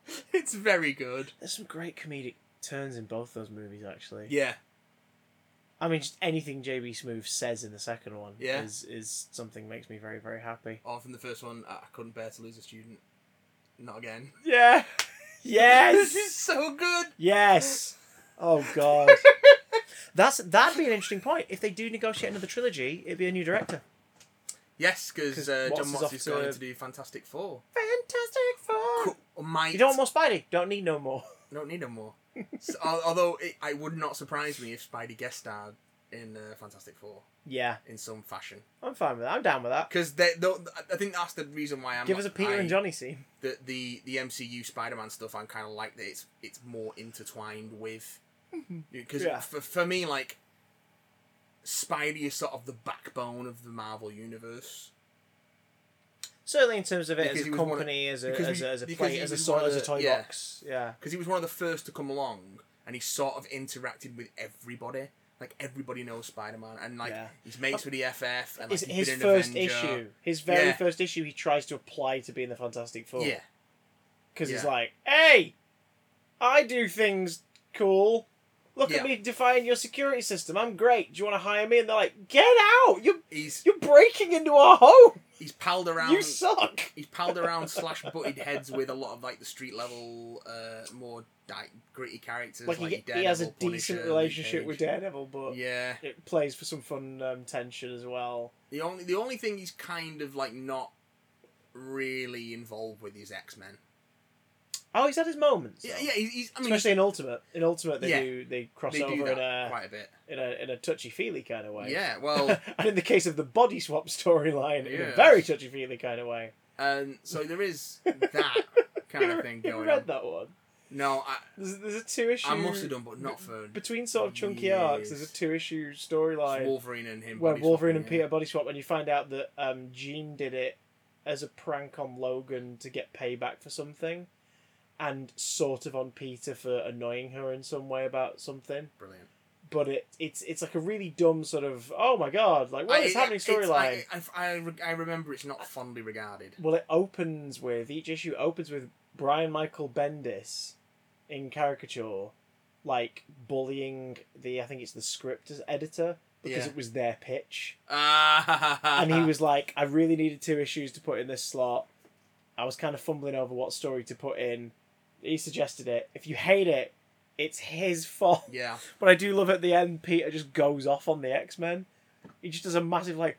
It's very good. There's some great comedic turns in both those movies actually. Yeah, I mean, just anything JB Smoove says in the second one Yeah. is is something makes me very very happy. or from the first one, I couldn't bear to lose a student. Not again. Yeah. Yes. this is so good. yes. Oh God. That's that'd be an interesting point. If they do negotiate another trilogy, it'd be a new director. Yes, because uh, Jon Watts is to- going to do Fantastic Four. Fantastic Four. Might You don't want more Spidey. Don't need no more. don't need no more. So, although it, it would not surprise me if Spidey guest starred in uh, Fantastic Four Yeah, in some fashion. I'm fine with that. I'm down with that. Because they, I think that's the reason why I'm. Give us a Peter I- and Johnny scene. The the the MCU Spider-Man stuff. I'm kind of like that. It's it's more intertwined with. Because Yeah. for, for me, like, Spidey is sort of the backbone of the Marvel universe. Certainly in terms of it Because as a one of- company, as a as a, as a play, as a so, as a toy yeah. box. Yeah. because he was one of the first to come along, and he sort of interacted with everybody. Like everybody knows Spider Man, and like Yeah. he's mates oh, with the FF, and like, His, his first Avenger. issue, his very Yeah. first issue, he tries to apply to be in the Fantastic Four. Yeah, Because he's like, hey, I do things cool. Look Yeah. at me defying your security system. I'm great. Do you want to hire me? And they're like, get out! You're he's you're breaking into our home. he's palled around. You suck. He's palled around slash butted heads with a lot of like the street level, uh, more like gritty characters. Like, Like, he, he has a Daredevil, decent relationship with Daredevil, but Yeah, it plays for some fun um, tension as well. the only the only thing he's kind of like not really involved with is X Men. Oh, he's had his moments. Yeah, yeah. He's, he's I mean, Especially in Ultimate. In Ultimate, they Yeah. do they cross they do over that in a quite a bit. in a in a touchy feely kind of way. Yeah, well, and in the case of the body swap storyline, in a very touchy feely kind of way. and so there is that kind of thing going. You read on. that one? No, I, There's, there's a two issue. I must have done, but not for between sort of chunky arcs. There's a two issue storyline Wolverine and him. where Wolverine and yeah. Peter body swap, and you find out that um, Jean did it as a prank on Logan to get payback for something, and sort of on Peter for annoying her in some way about something. Brilliant. But it it's it's like a really dumb sort of oh my god like what I- is happening storyline. I, I, I, I remember it's not fondly regarded. Well, it opens with each issue opens with Brian Michael Bendis in caricature, like bullying the I think it's the script editor because Yeah. it was their pitch, Ah, and he was like, "I really needed two issues to put in this slot. I was kind of fumbling over what story to put in. He suggested it. If you hate it, it's his fault. Yeah. But I do love at the end, Peter just goes off on the X Men. He just does a massive like,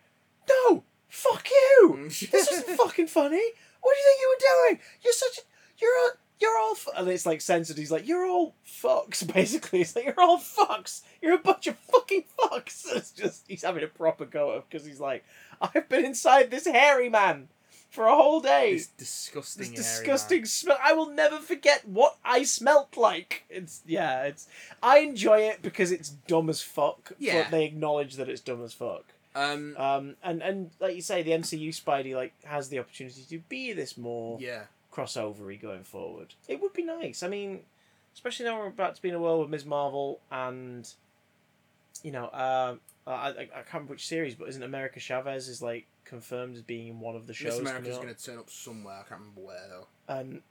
no, fuck you. This isn't fucking funny. What do you think you were doing? You're such a you're a you're all fu-. and it's like censored. He's like you're all fucks. Basically, it's like you're all fucks. You're a bunch of fucking fucks. It's just he's having a proper go at because he's like I've been inside this hairy man for a whole day. This disgusting, This disgusting smell. I will never forget what I smelt like. It's yeah. It's I enjoy it because it's dumb as fuck. Yeah. But they acknowledge that it's dumb as fuck. Um, Um, and and like you say, the MCU Spidey like has the opportunity to be this more yeah, crossovery going forward. It would be nice. I mean, especially now we're about to be in a world with Ms. Marvel and, you know, I, I, I can't remember which series, but isn't America Chavez is like confirmed as being in one of the Miss shows? America's going to turn up somewhere. I can't remember where though. And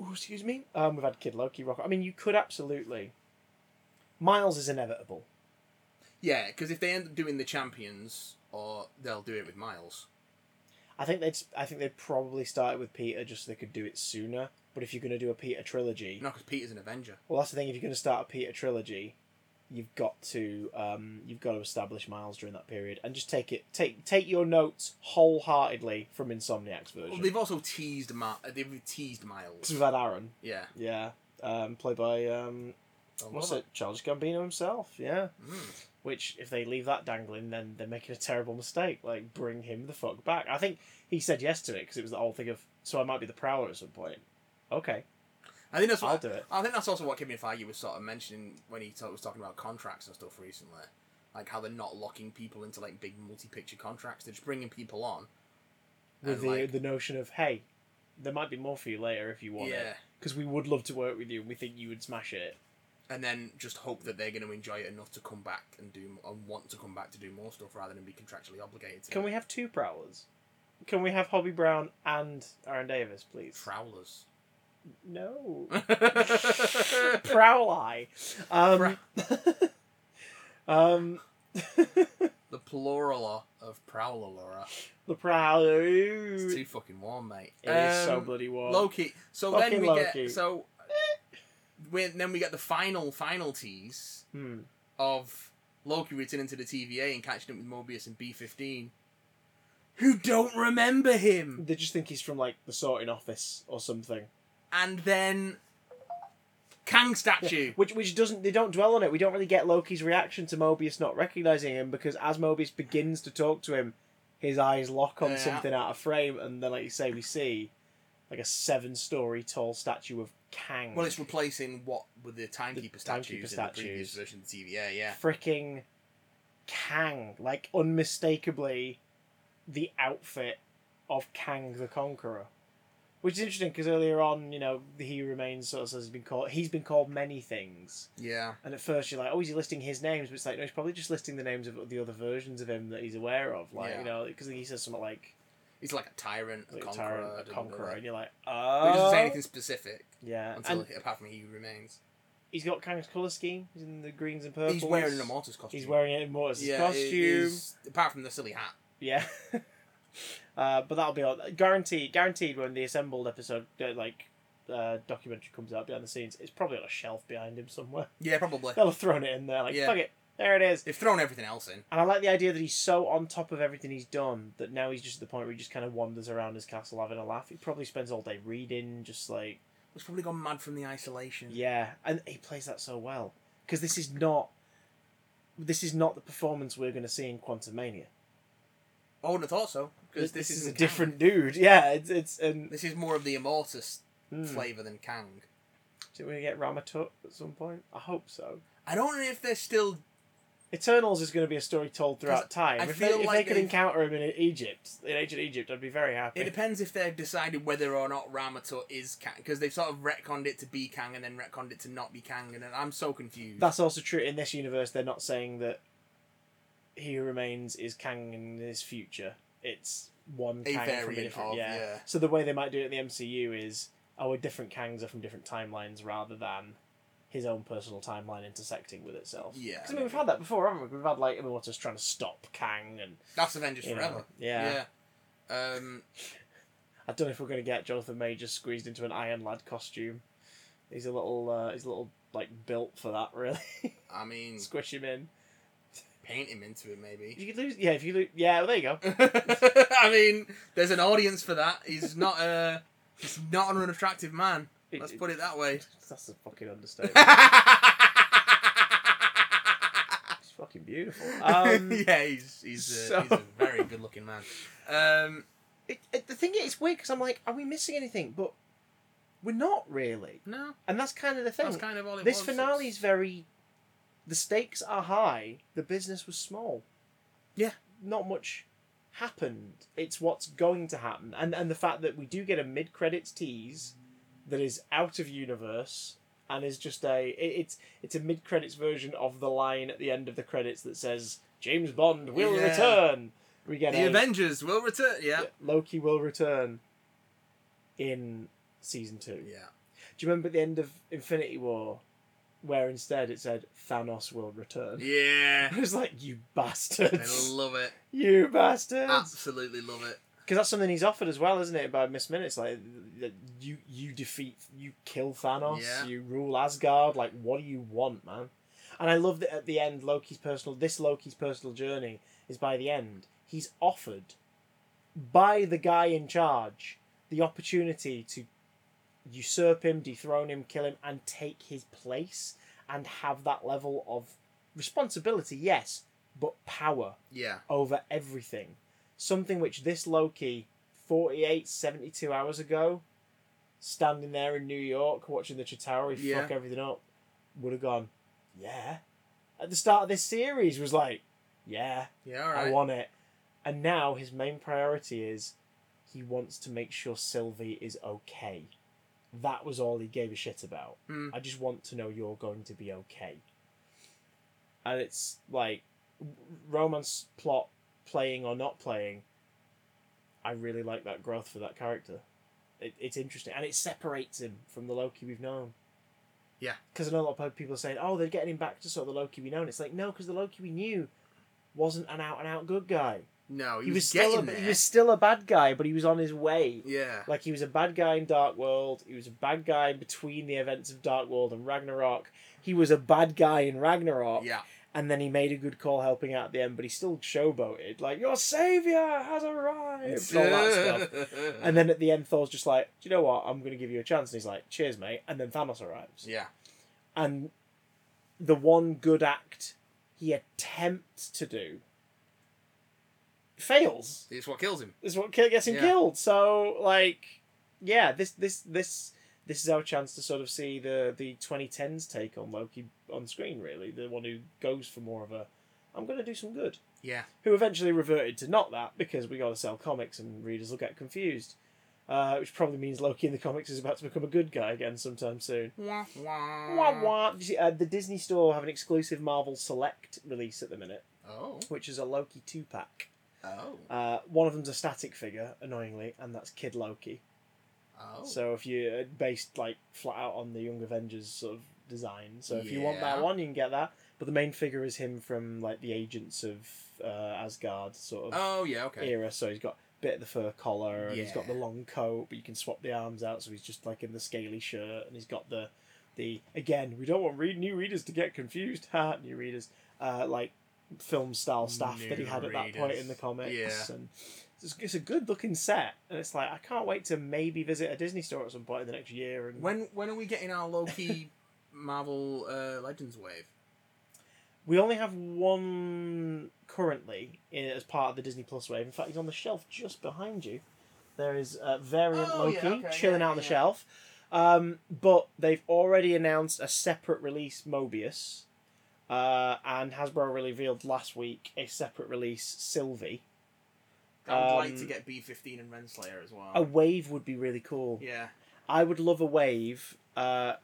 oh, excuse me, um, we've had Kid Loki rock. I mean, you could absolutely. Miles is inevitable. Yeah, because if they end up doing the champions, or they'll do it with Miles. I think they'd. I think they'd probably start it with Peter just so they could do it sooner. But if you're going to do a Peter trilogy, No, because Peter's an Avenger. Well, that's the thing. If you're going to start a Peter trilogy, you've got to um, you've got to establish Miles during that period, and just take it take take your notes wholeheartedly from Insomniac's version. Well, they've also teased Ma- They've teased Miles. we've had Aaron, Yeah. yeah, um, played by um, what's what it, Childish Gambino himself, yeah. Mm. Which, if they leave that dangling, then they're making a terrible mistake. Like, bring him the fuck back. I think he said yes to it because it was the whole thing of so I might be the Prowler at some point. Okay, I think that's what, I'll do it. I think that's also what Kevin Feige was sort of mentioning when he talk, was talking about contracts and stuff recently, like how they're not locking people into like big multi-picture contracts. They're just bringing people on. With the like, the notion of hey, there might be more for you later if you want it. yeah, because we would love to work with you and we think you would smash it. and then just hope that they're going to enjoy it enough to come back and do and want to come back to do more stuff rather than be contractually obligated to. Can we have two prowlers? Can we have Hobie Brown and Aaron Davis, please? Prowlers. No. Prowli. Um, um, the plural of Prowler, Laura. the Prowler. It's too fucking warm, mate. It is so Um, bloody warm. Loki. So Fucking then we Loki. get so. We, then we get the final final tease Hmm. of Loki returning to the TVA and catching up with Mobius and B fifteen, who don't remember him, They just think he's from like the sorting office or something. And then Kang statue. Which which doesn't they don't dwell on it. We don't really get Loki's reaction to Mobius not recognizing him because as Mobius begins to talk to him, his eyes lock on Yeah. something out of frame, and then like you say, we see like a seven-story tall statue of Kang. Well, it's replacing what were the timekeeper The statues timekeeper in the previous version of the TVA. Yeah. freaking Kang, like unmistakably the outfit of Kang the Conqueror. Which is interesting because earlier on, you know, he remains sort of says he's been called he's been called many things. Yeah. And at first you're like, oh, is he listing his names? But it's like, no, he's probably just listing the names of the other versions of him that he's aware of. Like, Yeah. you know, because he says something like, He's like a tyrant, a like conqueror, tyrant, I a conqueror, and you're like, But oh, He doesn't say anything oh. specific yeah. until And apart from he remains. he's got Kang's color scheme. He's in the greens and purples. He's wearing an Immortus costume. He's wearing it Immortus' yeah, costume. is- apart from the silly hat. Yeah. uh, but that'll be all, guaranteed. Guaranteed when the assembled episode, uh, like uh, documentary comes out behind the scenes, it's probably on a shelf behind him somewhere. Yeah, probably. They'll have thrown it in there, like Yeah. fuck it, there it is. They've thrown everything else in. And I like the idea that he's so on top of everything he's done that now he's just at the point where he just kind of wanders around his castle having a laugh. He probably spends all day reading, just like He's probably gone mad from the isolation. yeah, and he plays that so well because this is not. This is not the performance we're going to see in Quantum Mania. I wouldn't have thought so because This, this, is a Kang. different dude. Yeah, it's it's and This is more of the Immortus Hmm. flavour than Kang. So we get Ramatut at some point? I hope so. I don't know if they're still. Eternals is going to be a story told throughout time. I if feel they, if like they could they've- encounter him in Egypt, in ancient Egypt, I'd be very happy. It depends if they've decided whether or not Ramatut is Kang because they've sort of retconned it to be Kang and then retconned it to not be Kang, and I'm so confused. That's also true in this universe. They're not saying that He Who Remains is Kang in his future. It's one A Kang from a variant different of, yeah. yeah. So the way they might do it in the MCU is our different Kangs are from different timelines rather than his own personal timeline intersecting with itself. Yeah, 'Cause, I mean, we've had that before, haven't we? We've had like Immortus trying to stop Kang, and That's Avengers you know, Forever. yeah. Yeah. Um, I don't know if we're going to get Jonathan Major squeezed into an Iron Lad costume. He's a little, uh, he's a little like built for that, really. I mean, Squish him in. Paint him into it maybe. you could lose, yeah. If you lose, yeah. Well, there you go. I mean, there's an audience for that. He's not a. He's not an unattractive man. Let's put it that way. That's a fucking understatement. He's fucking beautiful. Um, yeah, he's he's a, so- he's a very good looking man. Um, it, it, the thing is, it's weird because I'm like, are we missing anything? But we're not really, No, and that's kind of the thing. that's kind of all this finale is very. The stakes are high. The business was small. Yeah. Not much happened. It's what's going to happen, and and the fact that we do get a mid credits tease that is out of universe and is just a it- it's it's a mid credits version of the line at the end of the credits that says James Bond will Yeah. return. We get The a, Avengers will return. Yeah. Loki will return in season two. Yeah. Do you remember at the end of Infinity War, where instead it said Thanos will return? Yeah. I was like, you bastards. I love it. You bastards! Absolutely love it. Because that's something he's offered as well, isn't it? By Miss Minutes, like that you you defeat, you kill Thanos, Yeah. you rule Asgard. Like, what do you want, man? And I love that at the end, Loki's personal this Loki's personal journey is by the end he's offered by the guy in charge the opportunity to usurp him, dethrone him, kill him, and take his place and have that level of responsibility. Yes, but power Yeah. over everything. Something which this Loki, 48, 72 hours ago, standing there in New York watching the Chitauri Yeah. fuck everything up, would have gone, yeah. At the start of this series, was like, yeah, Yeah. All I want it. And now his main priority is he wants to make sure Sylvie is okay. That was all he gave a shit about. Hmm. I just want to know you're going to be okay. And it's like romance plot playing or not playing. I really like that growth for that character. It, it's interesting and it separates him from the Loki we've known. Yeah. Because I know a lot of people are saying, "Oh, they're getting him back to sort of the Loki we know," and it's like, no, because the Loki we knew wasn't an out and out good guy. No, he, He, was, was, still getting a, there. he was still a bad guy, but he was on his way. Yeah. Like he was a bad guy in Dark World. He was a bad guy between the events of Dark World and Ragnarok. He was a bad guy in Ragnarok, Yeah. and then he made a good call helping out at the end. But he still showboated, like your savior has arrived, all that stuff. And then at the end, Thor's just like, "Do you know what? I'm going to give you a chance." And he's like, "Cheers, mate." And then Thanos arrives, yeah. and the one good act he attempts to do fails. It's what kills him. It's what gets him Yeah. killed. So like, yeah, this this this this is our chance to sort of see the the 2010s take on Loki on screen. Really, the one who goes for more of a, I'm going to do some good. Yeah. Who eventually reverted to not that because we got to sell comics and readers will get confused. Uh, which probably means Loki in the comics is about to become a good guy again sometime soon. Wah, wah. Wah, wah. Did you see, Uh, the Disney Store have an exclusive Marvel Select release at the minute, Oh. which is a Loki two pack. Oh. Uh, one of them's a static figure, annoyingly, and that's Kid Loki. Oh. So if you're based like flat out on the Young Avengers sort of design, so if you want that one, you can get that. But the main figure is him from like the Agents of uh, Asgard sort of Oh yeah. Okay. era. So he's got a bit of the fur collar and he's got the long coat, but you can swap the arms out. So he's just like in the scaly shirt, and he's got the the again. We don't want read new readers to get confused. Ha, new readers. Uh, like film style staff that he New had at that point in the comics. Yeah. And it's, it's a good looking set, and it's like I can't wait to maybe visit a Disney store at some point in the next year. And When when are we getting our Loki Marvel uh, Legends wave? we only have one currently in, as part of the Disney Plus wave. In fact, he's on the shelf just behind you. There is a variant Oh, yeah, Loki okay, chilling yeah, out on the yeah. shelf. Um, but they've already announced a separate release Mobius, uh, and Hasbro revealed last week a separate release Sylvie. I would like Um, to get B fifteen and Renslayer as well. A wave would be really cool. yeah. I would love a wave. Uh,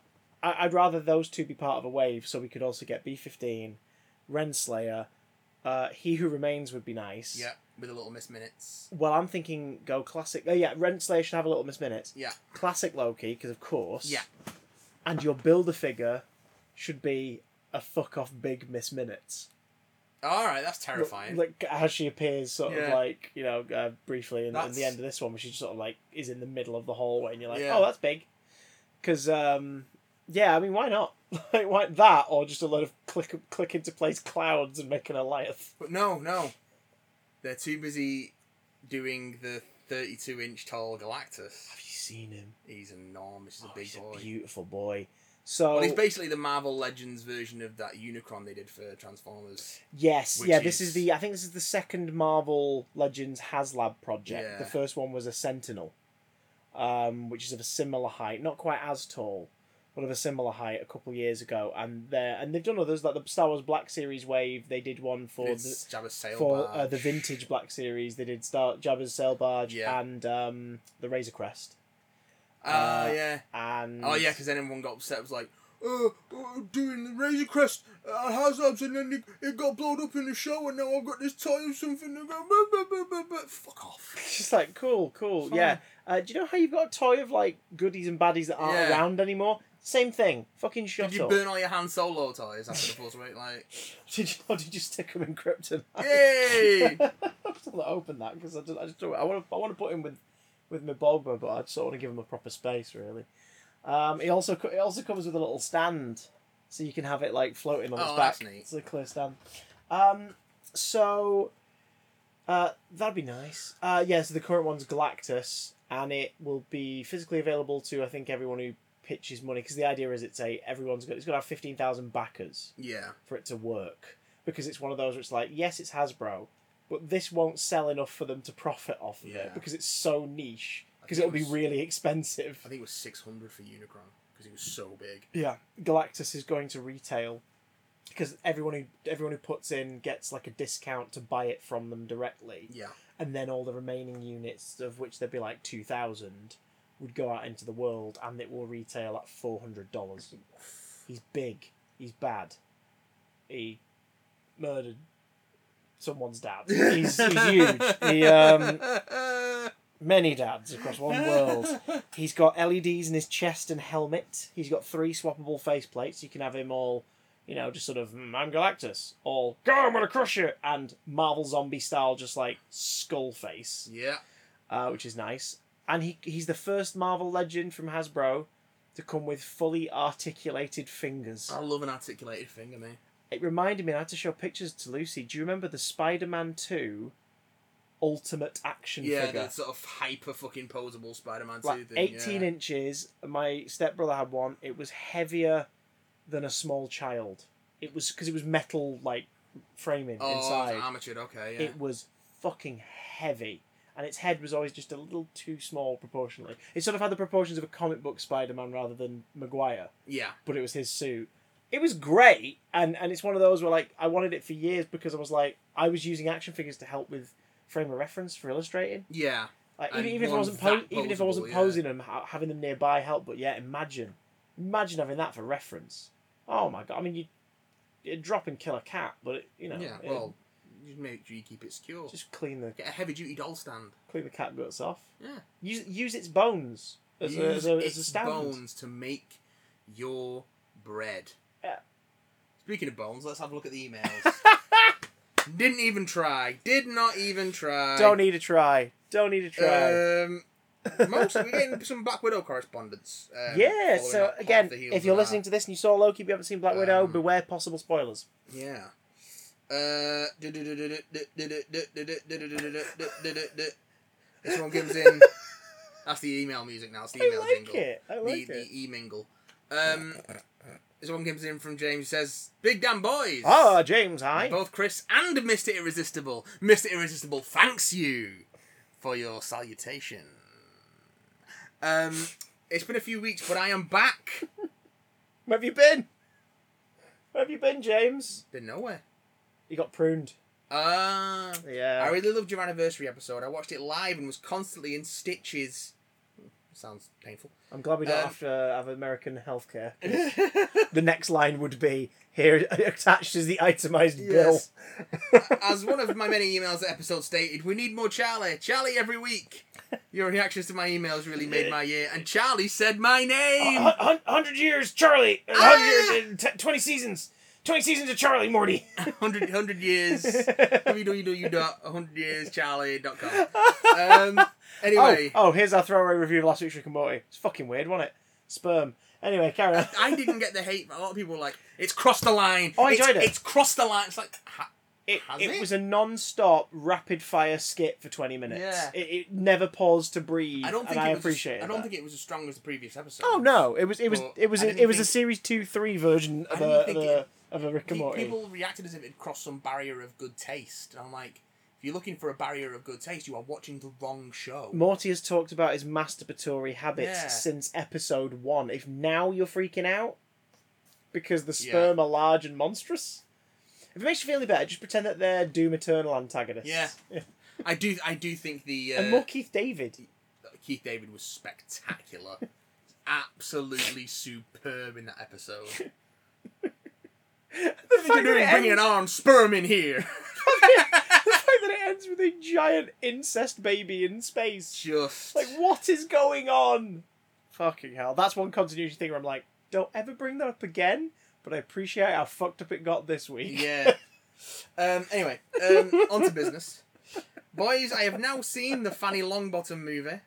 I- I'd rather those two be part of a wave, so we could also get B fifteen, Renslayer, uh, He Who Remains would be nice. Yeah. With a little Miss Minutes. Well, I'm thinking go classic. Oh yeah, Renslayer should have a little Miss Minutes. Yeah. Classic Loki, because of course. Yeah. And your builder figure should be a fuck off big Miss Minutes. All right. That's terrifying. Like as she appears, sort of like you know, uh, briefly in, in the end of this one, where she just sort of like is in the middle of the hallway, and you're like, Yeah. oh, that's big. Because um, yeah, I mean, why not? like, why that, or just a lot of click click into place clouds and make a Alioth? But no, no. They're too busy doing the 32 inch tall Galactus. Have you seen him? He's enormous. He's a Oh, big he's boy. a beautiful boy. So Well, it's basically the Marvel Legends version of that Unicron they did for Transformers. yes, yeah. This is- is the I think this is the second Marvel Legends HasLab project. Yeah. The first one was a Sentinel, um, which is of a similar height, not quite as tall, but of a similar height a couple of years ago. And they and they've done others like the Star Wars Black Series wave. They did one for the Jabba's sail for uh, the vintage Black Series. They did Star Jabba's Sail Barge Yeah. and um, the Razor Crest. Ah, uh, yeah. And Oh yeah, because then everyone got upset. It was like, uh, doing the Razor Crest uh, HasLabs, and then it, it got blown up in the show, and now I've got this toy of something. To go, buh, buh, buh, buh. Fuck off. It's just like cool, cool, Fine. yeah. Uh, do you know how you've got a toy of like goodies and baddies that aren't Yeah. around anymore? Same thing. Fucking shut Did you up. burn all your Han Solo toys after the Force Awakens? Like, Did you? Or did you stick them in kryptonite? yay! I'm still not open that because I just, I just don't, I want to I want to put him with with my but I just want to give him a proper space really. Um, it also co- it also comes with a little stand, so you can have it like floating on its Oh, back. that's neat. It's a clear stand. Um, so uh, that'd be nice. Uh, yeah, so the current one's Galactus, and it will be physically available to I think everyone who pitches money because the idea is it's a everyone's got it's got to have fifteen thousand backers yeah. for it to work because it's one of those where it's like yes it's Hasbro but this won't sell enough for them to profit off of Yeah. it because it's so niche I because it'll it be was- really expensive I think it was 600 for Unicron because it was so big. yeah Galactus is going to retail because everyone who everyone who puts in gets like a discount to buy it from them directly Yeah. and then all the remaining units of which there'd be like 2000 would go out into the world and it will retail at $400 he's big he's bad he murdered someone's dad he's, he's huge he um many dads across one world he's got leds in his chest and helmet he's got three swappable faceplates you can have him all you know just sort of "Mm, i'm galactus all go i'm gonna crush you and marvel zombie style just like skull face yeah. uh, which is nice. And he he's the first Marvel legend from Hasbro to come with fully articulated fingers. I love an articulated finger, man. It reminded me, I had to show pictures to Lucy. Do you remember the Spider Man 2 Ultimate Action Figure? Yeah, figure? the sort of hyper fucking posable Spider-Man Like 2 thing. 18 yeah. inches. My stepbrother had one. It was heavier than a small child. It was because it was metal, like framing Oh, inside. armatured. Okay, yeah. It was fucking heavy. And its head was always just a little too small proportionally. It sort of had the proportions of a comic book Spider Man rather than Maguire, yeah. but it was his suit. It was great, and, and it's one of those where like I wanted it for years because I was like I was using action figures to help with frame of reference for illustrating. Yeah. Like even, even if I wasn't po- even if I wasn't yeah. posing them, having them nearby helped. But yeah, imagine, imagine having that for reference. Oh my god! I mean, you, you'd drop and kill a cat, but it, you know, yeah. Well, just make sure you keep it secure. just clean the Get a heavy duty doll stand. clean the cat guts off. Yeah. Use use its bones as, a, as, a, as its a stand. bones to make your bread. Speaking of bones, let's have a look at the emails. Didn't even try. Did not even try. Don't need to try. Don't need to try. Um, most we're getting some Black Widow correspondence. Um, yeah. So again, off the heels if you're listening to this and you saw Loki, but you haven't seen Black Widow, Um, beware possible spoilers. yeah. Uh, this one comes in. That's the email music now. It's the email I like jingle. it. I like the, it. the e-mingle. Um, this one comes in from James. Says, "Big damn boys." Ah, James, hi. Both Chris and Mr. Irresistible. Mr. Irresistible thanks you for your salutation. Um, it's been a few weeks, but I am back. Where have you been? Where have you been, James? Been nowhere. You got pruned. Uh, Yeah. I really loved your anniversary episode. I watched it live and was constantly in stitches. Sounds painful. I'm glad we don't Um, have to have American healthcare. The next line would be here attached is the itemized Yes. bill. As one of my many emails that episode stated, we need more Charlie. Charlie every week. Your reactions to my emails really made my year, and Charlie said my name. Hun- hundred years, Charlie. Ah! hundred years, t- twenty seasons. Twenty seasons of Charlie, Morty. 100, 100 years. www.100yearscharlie.com. Um, anyway, Oh, oh, here's our throwaway review of last week's Rick and Morty. It's fucking weird, wasn't it? Sperm. Anyway, carry on. I didn't get the hate. but A lot of people were like, it's crossed the line. Oh, I it's, enjoyed it. It's crossed the line. It's like, ha- It, it it? was a non-stop rapid fire skit for 20 minutes. Yeah. It, it never paused to breathe. I don't think and I appreciate I don't think it was as strong as the previous episode. Oh no, it was it was it was a, it was a series 2 3 version of a, of a, of a Rick and Morty. People reacted as if it crossed some barrier of good taste. And I'm like, if you're looking for a barrier of good taste, you are watching the wrong show. Morty has talked about his masturbatory habits Yeah. since episode 1. If now you're freaking out because the Yeah. sperm are large and monstrous, if it makes you feel any better, just pretend that they're Doom Eternal antagonists. Yeah. I do. I do think the uh, And more Keith David. Keith David was spectacular, absolutely superb in that episode. The What are you fact, that it bringing ends, an armed sperm in here? That it ends with a giant incest baby in space. Just Like, what is going on? Fucking hell. That's one continuity thing where I'm like, don't ever bring that up again, but I appreciate how fucked up it got this week. yeah. Um. Anyway, um, on to business, boys. I have now seen the Fanny Longbottom movie.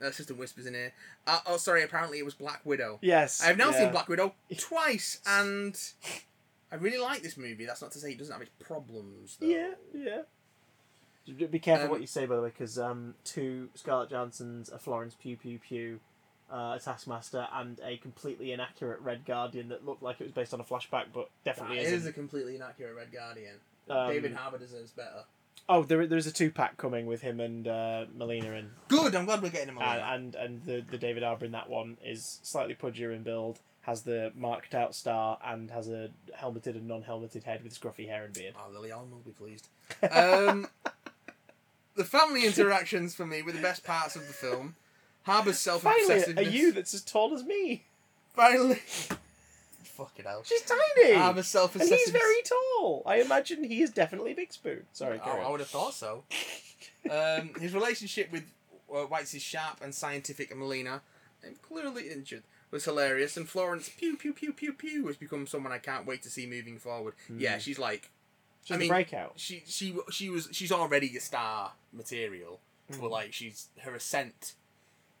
Uh, Assistant whispers in here. Uh, oh, sorry. Apparently, it was Black Widow. Yes. I have now yeah. seen Black Widow twice, and I really like this movie. That's not to say it doesn't have its problems, though. Yeah, yeah. Be careful Um, what you say, by the way, because um, two Scarlett Johanssons, a Florence Pew Pew Pew, uh, a Taskmaster, and a completely inaccurate Red Guardian that looked like it was based on a flashback, but definitely is a completely inaccurate Red Guardian. Um, David Harbour deserves better. Oh, there, there's a two pack coming with him and uh, Melina, and Good. I'm glad we're getting him and, and and the the David Harbour in that one is slightly pudgier in build, has the marked out star, and has a helmeted and non helmeted head with scruffy hair and beard. Oh, Lily Allen will be pleased. Um, the family interactions for me were the best parts of the film. Harbour's self obsessiveness. Finally, obsessiveness. a you that's as tall as me. Finally. Fucking hell. She's tiny. Harbour's self And he's very tall. I imagine he is definitely Big Spoon. Sorry, Oh, carry I on. would have thought so. Um, his relationship with uh, White's sharp and scientific Melina, and clearly injured, was hilarious. And Florence, pew pew pew pew pew, has become someone I can't wait to see moving forward. Yeah, she's like She's I mean, breakout. she she she was she's already a star material, but like she's her ascent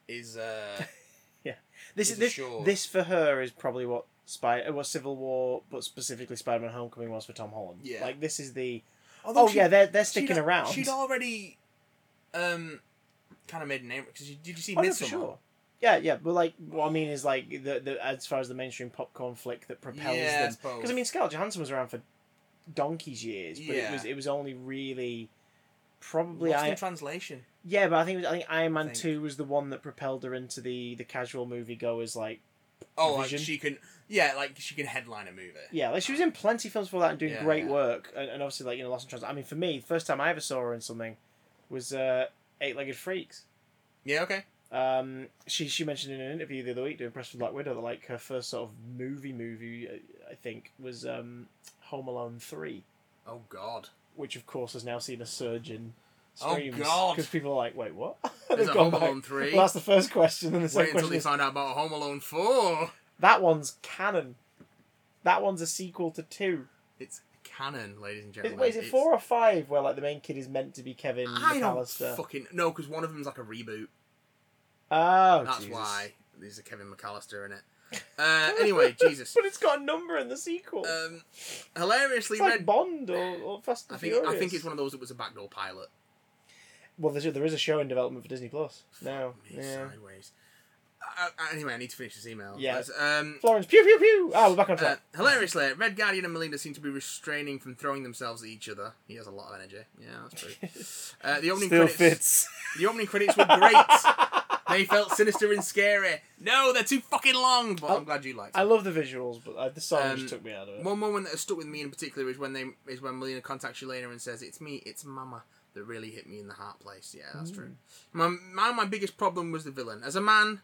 is uh yeah. This is is this, assured. this for her is probably what Spy uh, what Civil War, but specifically Spider-Man: Homecoming was for Tom Holland. Yeah. like this is the although oh she- yeah they're they're she'd sticking around. She'd already um kind of made a name because did you see Oh, for sure. Yeah, yeah, but like what I mean is like the, the as far as the mainstream popcorn flick that propels Yeah, them. Because I mean, Scarlett Johansson was around for donkey's years, but it was it was only really probably Lost I in translation. yeah, but I think it was, I think Iron Man think. two was the one that propelled her into the the casual movie goers like Oh, like she can, yeah, like she can headline a movie. yeah, like she was in plenty of films for that and doing Yeah, great yeah. work, and, and obviously like you know Lost in Translation. I mean, for me, the first time I ever saw her in something was uh, Eight Legged Freaks. Yeah, okay. Um, she she mentioned in an interview the other week doing press with Black Widow that like her first sort of movie movie uh, I think was um, Home Alone three, Oh God, which of course has now seen a surge in Oh, streams God. because people are like, wait, what? There's a Home back. Alone three. Well, that's the first question, and the Wait second until question they is find out about Home Alone four. that one's canon. That one's a sequel to two. It's canon, ladies and Is, gentlemen. wait, is it It's- four or five where like the main kid is meant to be Kevin I don't McAllister? fucking no, because one of them's like a reboot. Oh, That's Jesus. why there's a Kevin McAllister in it. Uh, anyway, Jesus. But it's got a number in the sequel. Um, hilariously like read. Bond or, or Fast and I think Furious. I think it's one of those that was a backdoor pilot. Well, there's, there is a show in development for Disney Plus now. Me Yeah. Sideways. Uh, uh, anyway, I need to finish this email. Yeah. Um, Florence, pew pew pew. Ah, we're back on Uh, track. hilariously, Red Guardian and Melinda seem to be restraining from throwing themselves at each other. He has a lot of energy. Yeah, that's true. Uh, the opening Still credits. fits. The opening credits were great. they felt sinister and scary. No, they're too fucking long. But I'm glad you liked it. I love the visuals, but uh, the song Um, just took me out of it. One moment that has stuck with me in particular is when they is when Melina contacts Yelena and says, "It's me, it's Mama." That really hit me in the heart place. Yeah, that's true. My, my my biggest problem was the villain. As a man,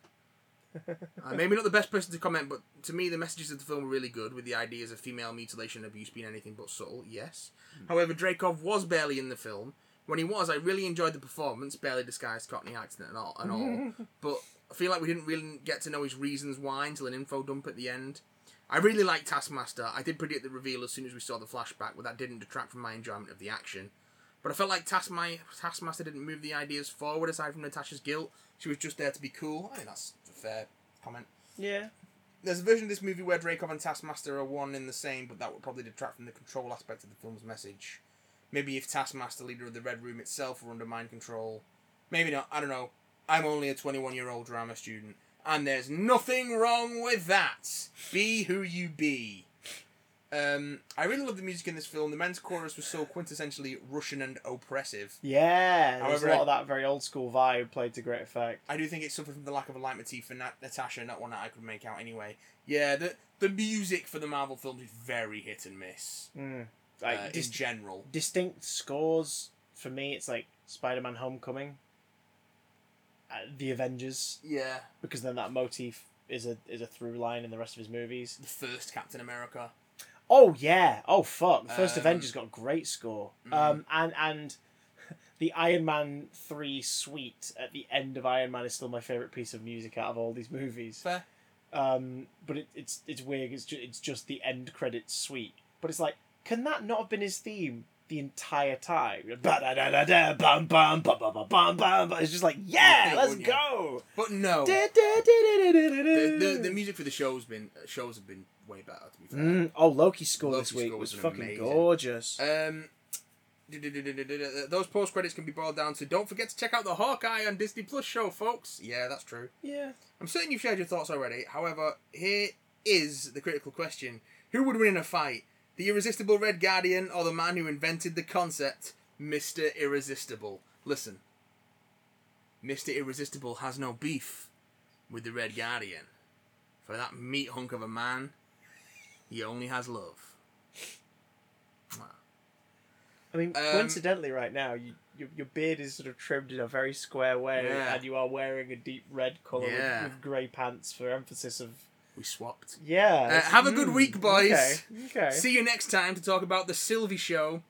uh, maybe not the best person to comment, but to me the messages of the film were really good, with the ideas of female mutilation and abuse being anything but subtle. Yes. However, Dreykov was barely in the film. When he was, I really enjoyed the performance, barely disguised Cockney accent and all, and all. but I feel like we didn't really get to know his reasons why until an info dump at the end. I really liked Taskmaster. I did predict the reveal as soon as we saw the flashback, but that didn't detract from my enjoyment of the action. But I felt like Task- my, Taskmaster didn't move the ideas forward aside from Natasha's guilt. She was just there to be cool. I think that's a fair comment. yeah. There's a version of this movie where Dreykov and Taskmaster are one in the same, but that would probably detract from the control aspect of the film's message. Maybe if Taskmaster, leader of the Red Room itself, were under mind control. Maybe not. I don't know. I'm only a 21 year old drama student, and there's nothing wrong with that. Be who you be. Um, I really love the music in this film. The men's chorus was so quintessentially Russian and oppressive. Yeah, there's However, a lot I- of that very old school vibe played to great effect. I do think it's something from the lack of a leitmotif for Nat- Natasha, not one that I could make out anyway. Yeah, the the music for the Marvel films is very hit and miss Mm. Uh, Like dis- in general. distinct scores for me. It's like Spider-Man: Homecoming, uh, The Avengers, Yeah, because then that motif is a is a through line in the rest of his movies. the first Captain America. Oh yeah. Oh fuck. The first Um, Avengers got a great score. mm. Um and and the Iron Man three suite at the end of Iron Man is still my favorite piece of music out of all these movies. Fair. Um, but it, it's it's weird. It's just, it's just the end credits suite. But it's like, can that not have been his theme the entire time? It's just like, yeah, think, let's go. But no, the, the, the music for the shows been uh, shows have been way better. To be fair. Mm, oh, Loki's score Loki's this week score was was fucking amazing. gorgeous. Um, those post credits can be boiled down to don't forget to check out the Hawkeye on Disney Plus show, folks. Yeah, that's true. yeah. I'm certain you've shared your thoughts already. However, here is the critical question: Who would win in a fight? The irresistible Red Guardian or the man who invented the concept, Mister Irresistible? Listen, Mister Irresistible has no beef with the Red Guardian. For that meat hunk of a man, he only has love. I mean, Um, coincidentally, right now, you, your, your beard is sort of trimmed in a very square way, Yeah. and you are wearing a deep red colour Yeah. with, with grey pants for emphasis of. We swapped. Yeah. Uh, have a good week, boys. Okay. okay. See you next time to talk about the Sylvie Show.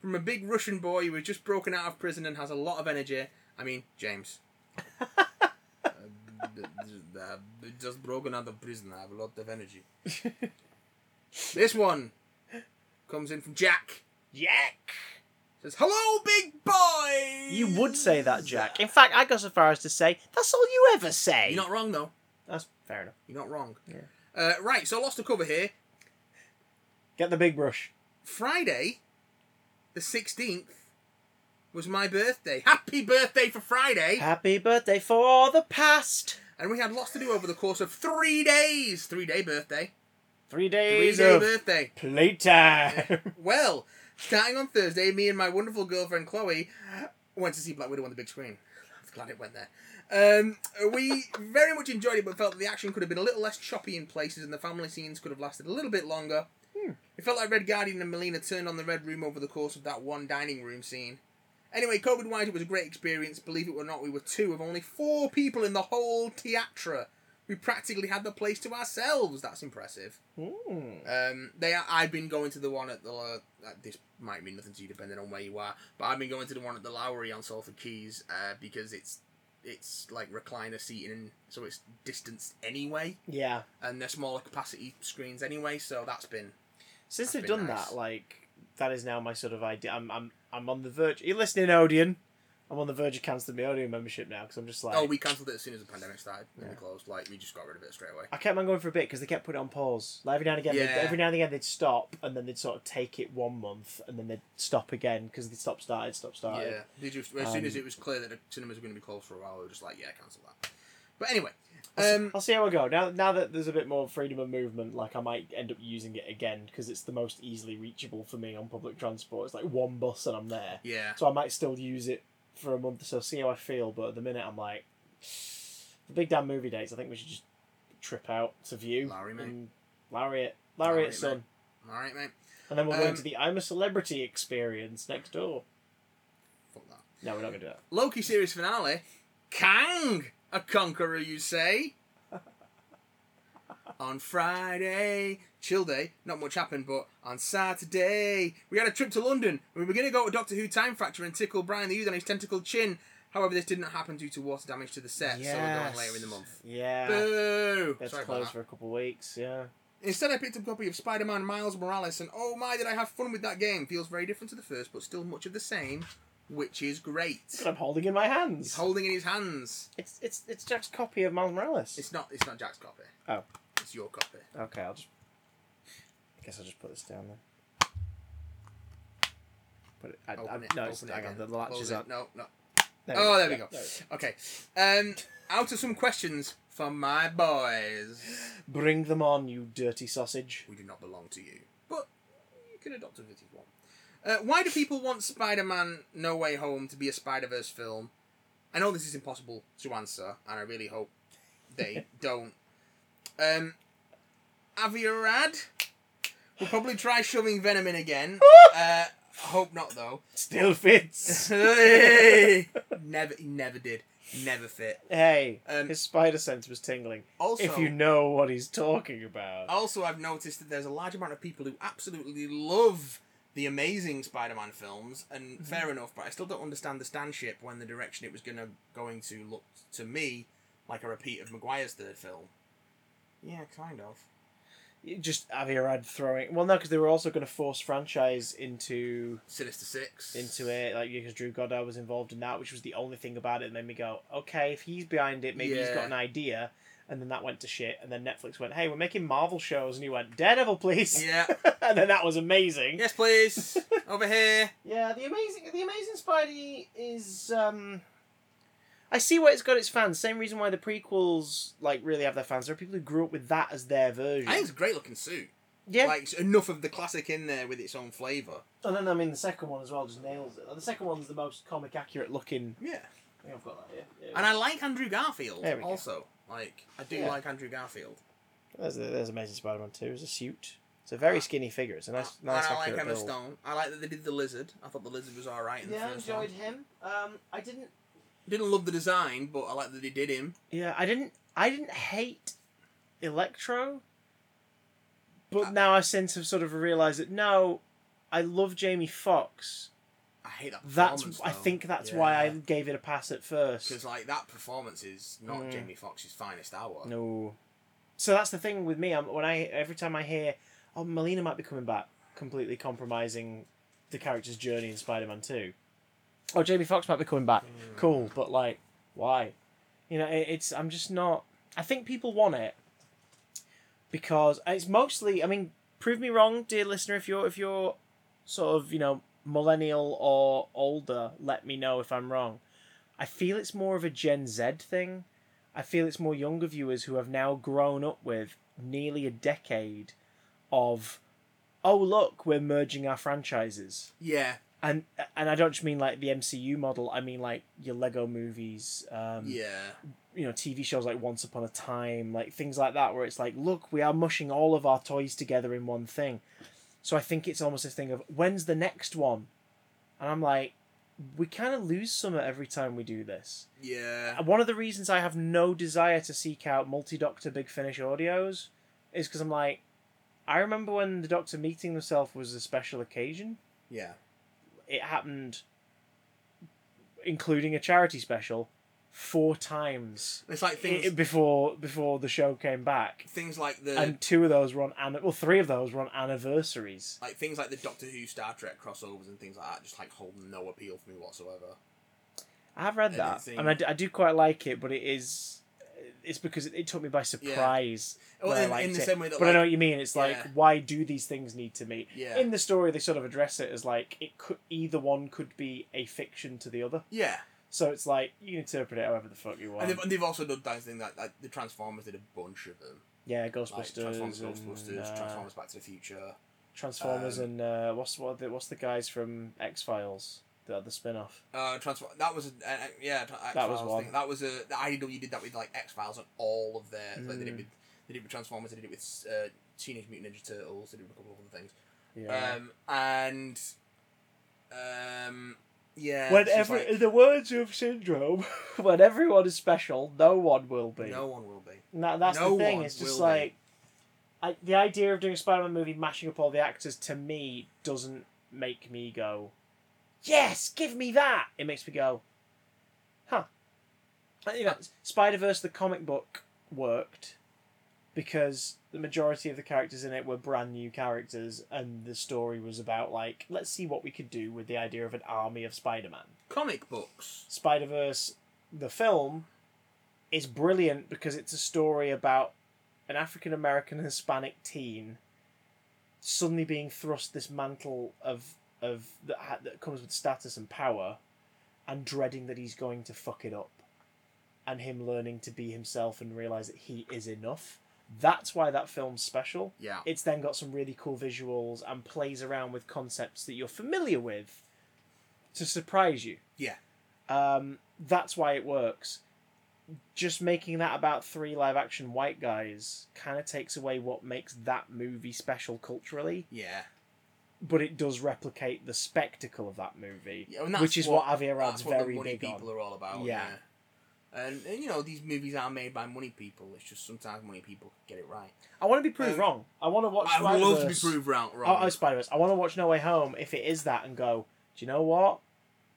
From a big Russian boy who has just broken out of prison and has a lot of energy. I mean, James. Uh, just broken out of prison. I have a lot of energy. This one comes in from Jack. Jack! Says, "Hello, big boy." You would say that, Jack. In fact, I go so far as to say, that's all you ever say. You're not wrong though. That's fair enough. You're not wrong. Yeah. Uh, right. So lost to cover here. Get the big brush. Friday, the sixteenth, was my birthday. Happy birthday for Friday! Happy birthday for the past! And we had lots to do over the course of three days. Three day birthday. Three days Three day of birthday. playtime. Well, starting on Thursday, me and my wonderful girlfriend Chloe went to see Black Widow on the big screen. It went there. Um, we very much enjoyed it, but felt that the action could have been a little less choppy in places, and the family scenes could have lasted a little bit longer. It felt like Red Guardian and Melina turned on the Red Room over the course of that one dining room scene. Anyway, COVID wise, it was a great experience. Believe it or not, we were two of only four people in the whole theatre. We practically had the place to ourselves. That's impressive. Hmm. Um, they are, I've been going to the one at the uh, this might mean nothing to you depending on where you are, but I've been going to the one at the Lowry on Salford Quays uh, because it's it's like recliner seating, so it's distanced anyway, Yeah. and they're smaller capacity screens anyway. So that's been Since That's they've been done nice. that, like that is now my sort of idea. I'm I'm I'm on the verge. Are you listening, Odeon? I'm on the verge of cancelling my Odeon membership now because I'm just like. oh we cancelled it as soon as the pandemic started and Yeah. we closed. Like we just got rid of it straight away. I kept on going for a bit because they kept putting it on pause. Like every now and again, they'd, Yeah. every now and again they'd stop and then they'd sort of take it one month and then they'd stop again because they'd stop started, stop started. Yeah, they just as soon as Um, it was clear that the cinemas were going to be closed for a while, we were just like, yeah, cancel that. But anyway, um, I'll see how I go. Now, now that there's a bit more freedom of movement, like I might end up using it again because it's the most easily reachable for me on public transport. It's like one bus and I'm there. yeah, So I might still use it for a month or so, see how I feel. But at the minute, I'm like, the big damn movie dates. I think we should just trip out to view. Larry, mate. and Lowry it, Lowry it, son. all right, mate. And then we're going Um, to the I'm a Celebrity experience next door. Fuck that. No, we're not going to do that. Loki series finale. Kang, a conqueror, you say? on Friday, chill day, not much happened, but on Saturday, we had a trip to London. We were going to go to Doctor Who Time Fracture and tickle Brian the Ood on his tentacled chin. However, this didn't happen due to water damage to the set, so we're going later in the month. Yeah. Boo! It's Sorry closed for a couple of weeks. Yeah. Instead, I picked up a copy of Spider Man Miles Morales, and oh my, did I have fun with that game! Feels very different to the first, but still much of the same, which is great. I'm holding in my hands. He's holding in his hands. It's it's it's Jack's copy of Miles Morales. It's not. It's not Jack's copy. Oh. It's your copy. Okay, I'll just. I guess I'll just put this down there. Put it. I, Open I, it. no, open it's, it hang on. The latch Close is it. on. No, no. There Oh, there we Yeah, go. there Okay. Um, out of some questions from my boys. Bring them on, you dirty sausage. We do not belong to you, but you can adopt us if you want. Uh, why do people want Spider-Man: No Way Home to be a Spider-Verse film? I know this is impossible to answer, and I really hope they don't. Um, Avi Arad will probably try shoving Venom in again. uh, I hope not, though. Still fits. Never, he never did. Never fit. hey, Um, his spider sense was tingling. Also, if you know what he's talking about. Also, I've noticed that there's a large amount of people who absolutely love the amazing Spider-Man films, and fair enough, but I still don't understand the standship when the direction it was gonna going to look to me like a repeat of Maguire's third film. Yeah, kind of. Just Avi Arad throwing. Well, no, because they were also going to force franchise into Sinister Six. into it, like because Drew Goddard was involved in that, which was the only thing about it that made me go, okay, if he's behind it, maybe he's got an idea. And then that went to shit, and then Netflix went, "Hey, we're making Marvel shows," and he went, "Daredevil, please." Yeah. and then that was amazing. yes, please. Over here. Yeah, the amazing, the amazing Spidey is. um I see why it's got its fans. Same reason why the prequels like really have their fans. There are people who grew up with that as their version. I think it's a great looking suit. yeah, Like enough of the classic in there with its own flavour. and then I mean the second one as well just nails it. Like, the second one's the most comic accurate looking. Yeah. I think I've got that here. Yeah. And I like Andrew Garfield There we go. also. Like I do Yeah. like Andrew Garfield. There's, there's Amazing Spider-Man two. It's a suit. It's a very skinny figure. It's a nice, and nice I like Emma. Stone. I like that they did the lizard. I thought the lizard was alright in Yeah, I the first enjoyed one. him. Um, I didn't. Didn't love the design, but I like that they did him. Yeah, I didn't. I didn't hate Electro, but Uh, now I since have sort of realised that no, I love Jamie Foxx. I hate that That's. performance. I think that's why I gave it a pass at first. because like that performance is not Mm. Jamie Foxx's finest hour. No. So that's the thing with me. I'm, when I every time I hear, oh, Melina might be coming back, completely compromising the character's journey in Spider-Man Two. Oh, Jamie Foxx might be coming back. Mm. Cool, but like, why? You know, it, it's. I'm just not. I think people want it because it's mostly. I mean, prove me wrong, dear listener. If you're if you're sort of you know millennial or older, let me know if I'm wrong. I feel it's more of a Gen Z thing. I feel it's more younger viewers who have now grown up with nearly a decade of, oh look, we're merging our franchises, Yeah, and and I don't just mean like the MCU model. I mean like your Lego movies, um, yeah, you know, TV shows like Once Upon a Time, like things like that, where it's like, look, we are mushing all of our toys together in one thing. So I think it's almost a thing of when's the next one, and I'm like, we kind of lose summer every time we do this. yeah. One of the reasons I have no desire to seek out multi Doctor Big Finish audios is because I'm like, I remember when the Doctor meeting himself was a special occasion. Yeah, It happened, including a charity special, four times it's like things, i- before before the show came back, things like the and two of those were on an- well, three of those were on anniversaries. like things like the Doctor Who, Star Trek crossovers and things like that just like hold no appeal for me whatsoever. I have read that, Anything- and I, d- I do quite like it, but it is. It's because it, it took me by surprise. Well, when I in, in the it. same way that but like, I know what you mean. It's like, why do these things need to meet? yeah, In the story, they sort of address it as like it could either one could be a fiction to the other. yeah. So it's like you can interpret it however the fuck you want. And they've, and they've also done that thing that like the Transformers did a bunch of them. yeah, Like Ghostbusters, Transformers, and, Ghostbusters, uh, Transformers Back to the Future. Transformers, um, and uh, what's what the, what's the guys from X Files, the the spin off. Uh, Transform. That was a, uh, uh, yeah. Tra- That was one. Thing. That was a. The IDW did that with like X Files and all of their. Like they did Mm. with they did with Transformers. They did it with uh, Teenage Mutant Ninja Turtles. They did it with a couple of other things. Yeah. Um, and um, yeah. when every, like, in the words of Syndrome, when everyone is special, no one will be. no one will be. And that, that's No the thing. It's just will be. like I, the idea of doing a Spider-Man movie, mashing up all the actors, to me doesn't make me go, "Yes, give me that." It makes me go, "Huh." Uh, You know, Spider Verse, the comic book, worked because the majority of the characters in it were brand new characters, and the story was about like, let's see what we could do with the idea of an army of Spider-Man. Comic books. Spider Verse, the film, is brilliant because it's a story about an African American Hispanic teen suddenly being thrust this mantle of of that, ha- that comes with status and power, and dreading that he's going to fuck it up, and him learning to be himself and realize that he is enough. That's why that film's special. Yeah. It's then got some really cool visuals and plays around with concepts that you're familiar with to surprise you. Yeah. Um, that's why it works. Just making that about three live action white guys kind of takes away what makes that movie special culturally, Yeah. But it does replicate the spectacle of that movie, Yeah, which is what, Avi That's Arad's what very the money big people on. are all about. Yeah. Yeah. And, and you know these movies are made by money people. It's just sometimes money people get it right. I want to be proved Um, wrong. I want to watch I would love to be proved wrong. Oh, wrong. oh Spider Verse. I want to watch No Way Home if it is that and go. Do you know what?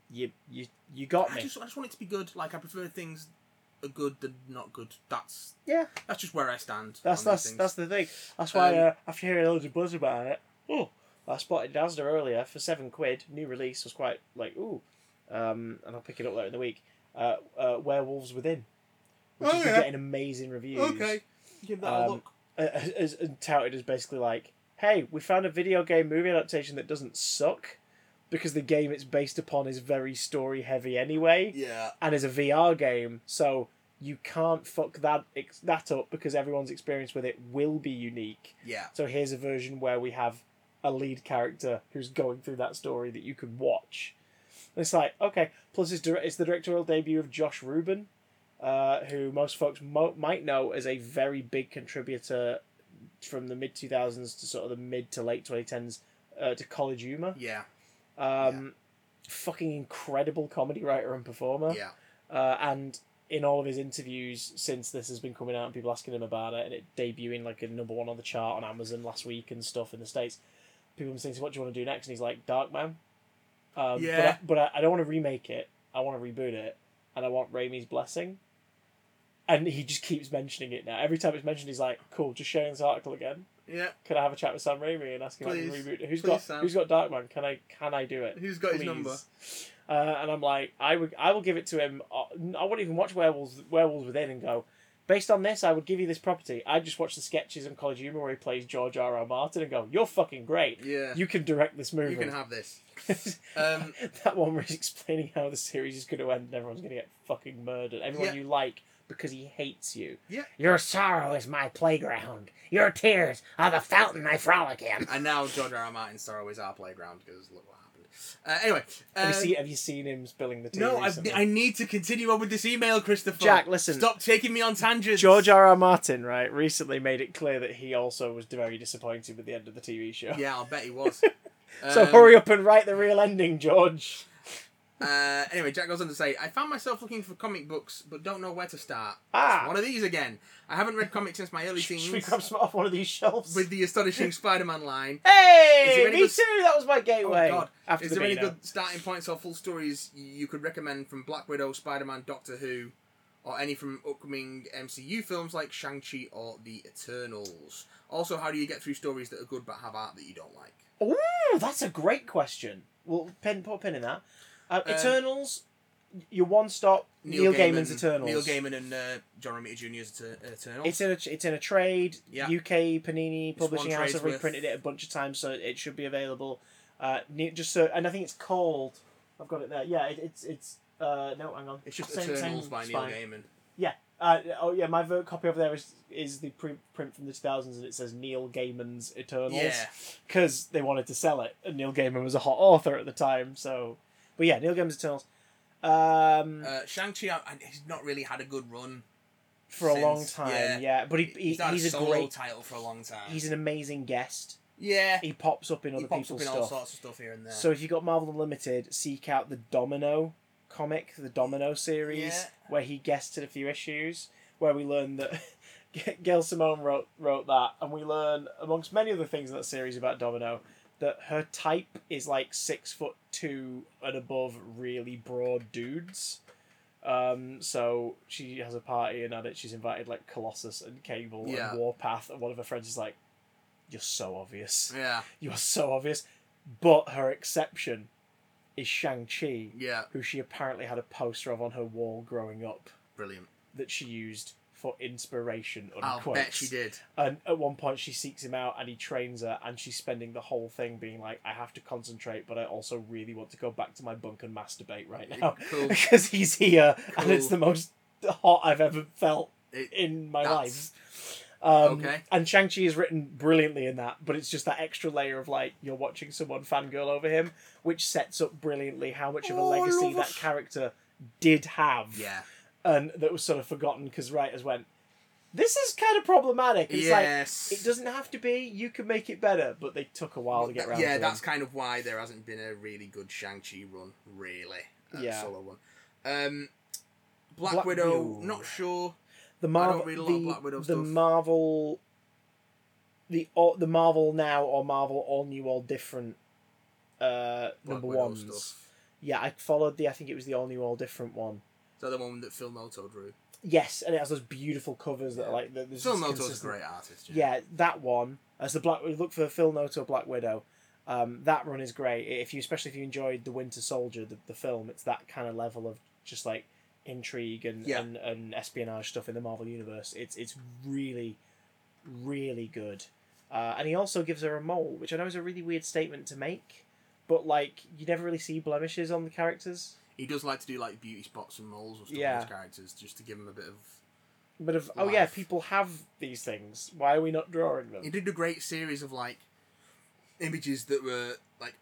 You you you got I me. just, I just want it to be good. Like I prefer things are good than not good. That's Yeah. that's just where I stand. That's that's that's the thing. That's why Um, uh, after hearing loads of buzz about it, oh, I spotted Dazzler earlier for seven quid. New release was quite like ooh, um, and I'll pick it up later in the week. Uh, uh, Werewolves Within, which Oh, has been yeah. getting amazing reviews. okay. Give that a Um, look. uh, as, as touted as basically like, hey, we found a video game movie adaptation that doesn't suck because the game it's based upon is very story heavy anyway Yeah. and is a VR game, so you can't fuck that ex- that up because everyone's experience with it will be unique. Yeah. So here's a version where we have a lead character who's going through that story that you can watch. And it's like okay. Plus, it's, it's the directorial debut of Josh Rubin, uh, who most folks mo- might know as a very big contributor from the mid two thousands to sort of the mid to late twenty tens uh, to College Humor. Yeah. Um, Fucking incredible comedy writer and performer. Yeah. Uh, and in all of his interviews since this has been coming out and people asking him about it and it debuting like a number one on the chart on Amazon last week and stuff in the States, people saying, so what do you want to do next? And he's like, Darkman. Um, Yeah. But, I, but I, I don't want to remake it. I want to reboot it. And I want Raimi's blessing. And he just keeps mentioning it now. Every time it's mentioned, he's like, cool, just sharing this article again. Yeah. Can I have a chat with Sam Raimi and ask him Please. if reboot it? Who's Please, got Sam. Who's got Darkman? Can I can I do it? Who's got his number? Uh, and I'm like, I would, I will give it to him. uh, I won't even watch Werewolves, Werewolves Within, and go. Based on this, I would give you this property. I just watch the sketches in College Humor where he plays George R. R. Martin and go, "You're fucking great. Yeah. You can direct this movie." You can have this. Um, that one where he's explaining how the series is going to end and everyone's going to get fucking murdered. Everyone Yeah. you like because he hates you. Yeah. Your sorrow is my playground. Your tears are the fountain I frolic in. and now George R. R. Martin's Sorrow is our playground because look what. Uh, anyway. have, you um, seen, have you seen him spilling the tea? no, I. I need to continue on with this email, Christopher. Jack, listen. Stop taking me on tangents. George R. R. Martin, right, recently made it clear that he also was very disappointed with the end of the TV show. Yeah, I'll bet he was. So Um, hurry up and write the real ending, George. Uh, anyway, Jack goes on to say, I found myself looking for comic books, but don't know where to start. Ah. It's one of these again. I haven't read comics since my early Should we teens grab some off one of these shelves? with the astonishing Spider-Man line. Hey, me good- too. That was my gateway. Oh God! After Is the there any good starting points or full stories you could recommend from Black Widow, Spider-Man, Doctor Who, or any from upcoming MCU films like Shang-Chi or The Eternals? Also, how do you get through stories that are good but have art that you don't like? Ooh, that's a great question. Well, pen, put a pin in that. Uh, Um, Eternals, your one stop. Neil, Gaiman's Eternals. Neil Gaiman and uh, John Romita Jr.'s Eternals. It's in a it's in a trade. Yeah. UK Panini Publishing House have worth- reprinted it a bunch of times, so it should be available. Uh, just so, and I think it's called. I've got it there. Yeah, it, it's it's. Uh, no, hang on. It's just Same- Eternals same by Neil spine. Gaiman. Uh, oh yeah, my copy over there is is the print from the 2000s, and it says Neil Gaiman's Eternals Yeah. because they wanted to sell it, and Neil Gaiman was a hot author at the time. So, but yeah, Neil Gaiman's Eternals. Um, Uh, Shang-Chi, I- I- he's not really had a good run. for a long time, yeah. yeah. But he, he He's he's a a great, title for a long time. he's an amazing guest. yeah. He pops up in He other pops up people's in stuff. all sorts of stuff here and there. So if you got Marvel Unlimited, seek out the Domino comic, the Domino series, Yeah. where he guested a few issues, where we learn that Gail Simone wrote wrote that, and we learn amongst many other things in that series about Domino that her type is like six foot two and above, really broad dudes. Um, so she has a party and at it she's invited like Colossus and Cable Yeah. and Warpath, and one of her friends is like, "You're so obvious." yeah, You are so obvious. But her exception is Shang-Chi, yeah, who she apparently had a poster of on her wall growing up brilliant. that she used for inspiration. Unquote. I'll bet she did. And at one point, she seeks him out and he trains her, and she's spending the whole thing being like, I have to concentrate, but I also really want to go back to my bunk and masturbate right now. Cool. because he's here, and it's the most hot I've ever felt It- in my that's- life. Um, Okay. And Shang-Chi is written brilliantly in that, but it's just that extra layer of like, you're watching someone fangirl over him, which sets up brilliantly how much of a Oh, legacy that character did have Yeah. And that was sort of forgotten because writers went, "This is kind of problematic." It's yes. like it doesn't have to be. You can make it better, but they took a while to get around. yeah, that's them. kind of why there hasn't been a really good Shang-Chi run, really. Yeah. Solo one. Um, Black, Black Widow, Widow. not sure. the Marvel. don't read a lot of the, the. Marvel. The all the Marvel now or Marvel all new all different. Uh, Black number Widow ones. stuff. Yeah, I followed the. I think it was the all new all different one. Is that the one that Phil Noto drew? Yes, and it has those beautiful covers that are like. the- there's Phil this Noto's a consistent- great artist. Yeah, that one as the Black. Look for Phil Noto Black Widow. Um, that run is great. If you, especially if you enjoyed the Winter Soldier, the, the film, it's that kind of level of just like intrigue and, Yeah. and, and espionage stuff in the Marvel universe. It's it's really, really good. Uh, and he also gives her a mole, which I know is a really weird statement to make, but like you never really see blemishes on the characters. He does like to do like beauty spots and moles and stuff Yeah. on his characters just to give him a bit of. But of oh yeah, people have these things. Why are we not drawing them? He did a great series of like images that were like,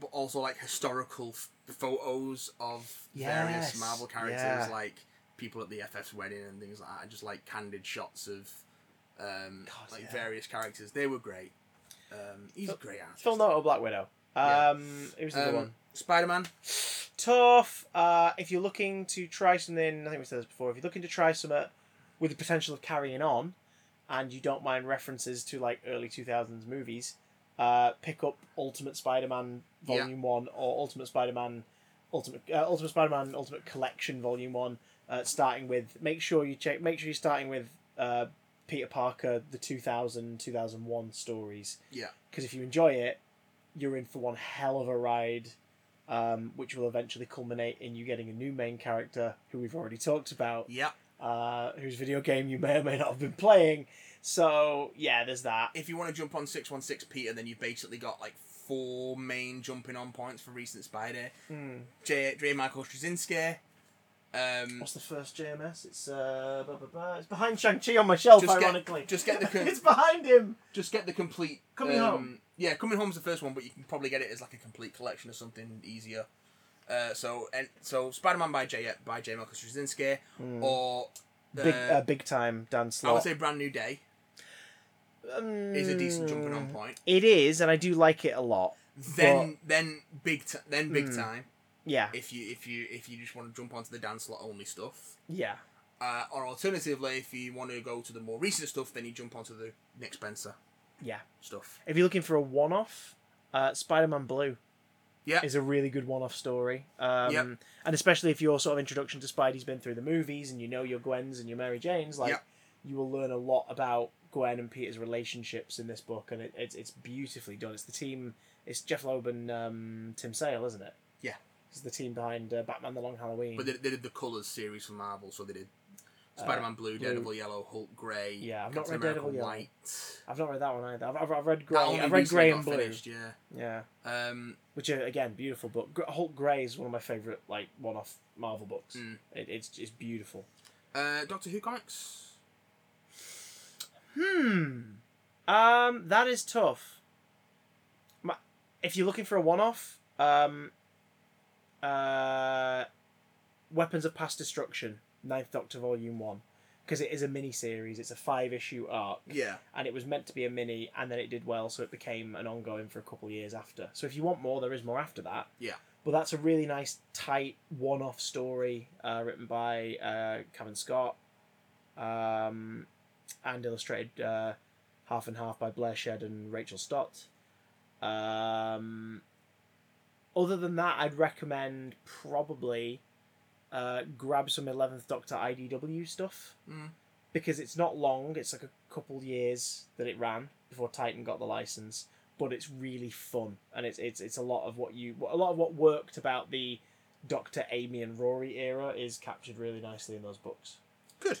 but also like historical f- photos of various Marvel characters, yeah. like people at the FF's wedding and things like that, and just like candid shots of um, God, like yeah. various characters. They were great. Um, he's Phil- a great artist. Phil Noto Black Widow. Yeah. Um, who's the other one? Spider Man. tough. Uh, if you're looking to try something, I think we said this before. If you're looking to try something with the potential of carrying on, and you don't mind references to like early two thousands movies, uh, pick up Ultimate Spider-Man Yeah. Volume One or Ultimate Spider-Man Ultimate uh, Ultimate Spider-Man Ultimate Collection Volume One. Uh, starting with, make sure you check. Make sure you're starting with uh, Peter Parker, the 2000 2001 stories. Yeah. Because if you enjoy it, you're in for one hell of a ride um, which will eventually culminate in you getting a new main character who we've already talked about, Yep. uh, whose video game you may or may not have been playing. So yeah, there's that. If you want to jump on six one six Peter, then you've basically got like four main jumping on points for recent Spider. Hmm. J. J. Michael Straczynski. Um, What's the first JMS? It's uh, blah, blah, blah. it's behind Shang Chi on my shelf. Just get- ironically, just get the con- it's behind him. just get the complete Coming um, Home. Yeah, coming home's the first one, but you can probably get it as like a complete collection or something easier. Uh, so and so Spider Man by J by J Michael Straczynski or uh, Big uh, big time Dan Slott. I would say Brand New Day Um, is a decent jumping on point. It is, and I do like it a lot. Then then big t- then big Hmm. time Yeah, if you if you if you just want to jump onto the Dan Slott only stuff. yeah. Uh, or alternatively, if you want to go to the more recent stuff, then you jump onto the Nick Spencer Yeah. stuff. If you're looking for a one-off, uh, Spider-Man Blue Yeah. is a really good one-off story. Um, Yep. And especially if your sort of introduction to Spidey's been through the movies and you know your Gwens and your Mary Janes, like Yep. you will learn a lot about Gwen and Peter's relationships in this book, and it, it's it's beautifully done. It's the team. It's Jeph Loeb and um, Tim Sale, isn't it? Yeah. It's the team behind uh, Batman: The Long Halloween. But they, they did the Colors series for Marvel, so they did Spider Man Blue, Uh, Blue. Daredevil Yellow, Hulk Grey, Yeah, I've not Captain read America Daredevil Yellow. White. I've not read that one either. I've, I've, I've read Grey. I've read Grey and Blue. finished, yeah. Yeah. Um, which are again beautiful book. Hulk Grey is one of my favorite like one-off Marvel books. Mm. It, it's it's beautiful. uh, Doctor Who comics. Hmm. Um, that is tough. My, if you're looking for a one-off, um, uh, Weapons of Past Destruction, Ninth Doctor Volume One, because it is a mini series. It's a five-issue arc. Yeah, and it was meant to be a mini, and then it did well, so it became an ongoing for a couple of years after. So if you want more, there is more after that. Yeah. But that's a really nice, tight, one-off story uh, written by uh, Cavan Scott, um, and illustrated uh, half and half by Blair Shedd and Rachel Stott. Um, other than that, I'd recommend probably uh, grab some Eleventh Doctor IDW stuff Mm. because it's not long. It's like a couple years that it ran before Titan got the license, but it's really fun and it's it's it's a lot of what you a lot of what worked about the Doctor Amy and Rory era is captured really nicely in those books. Good.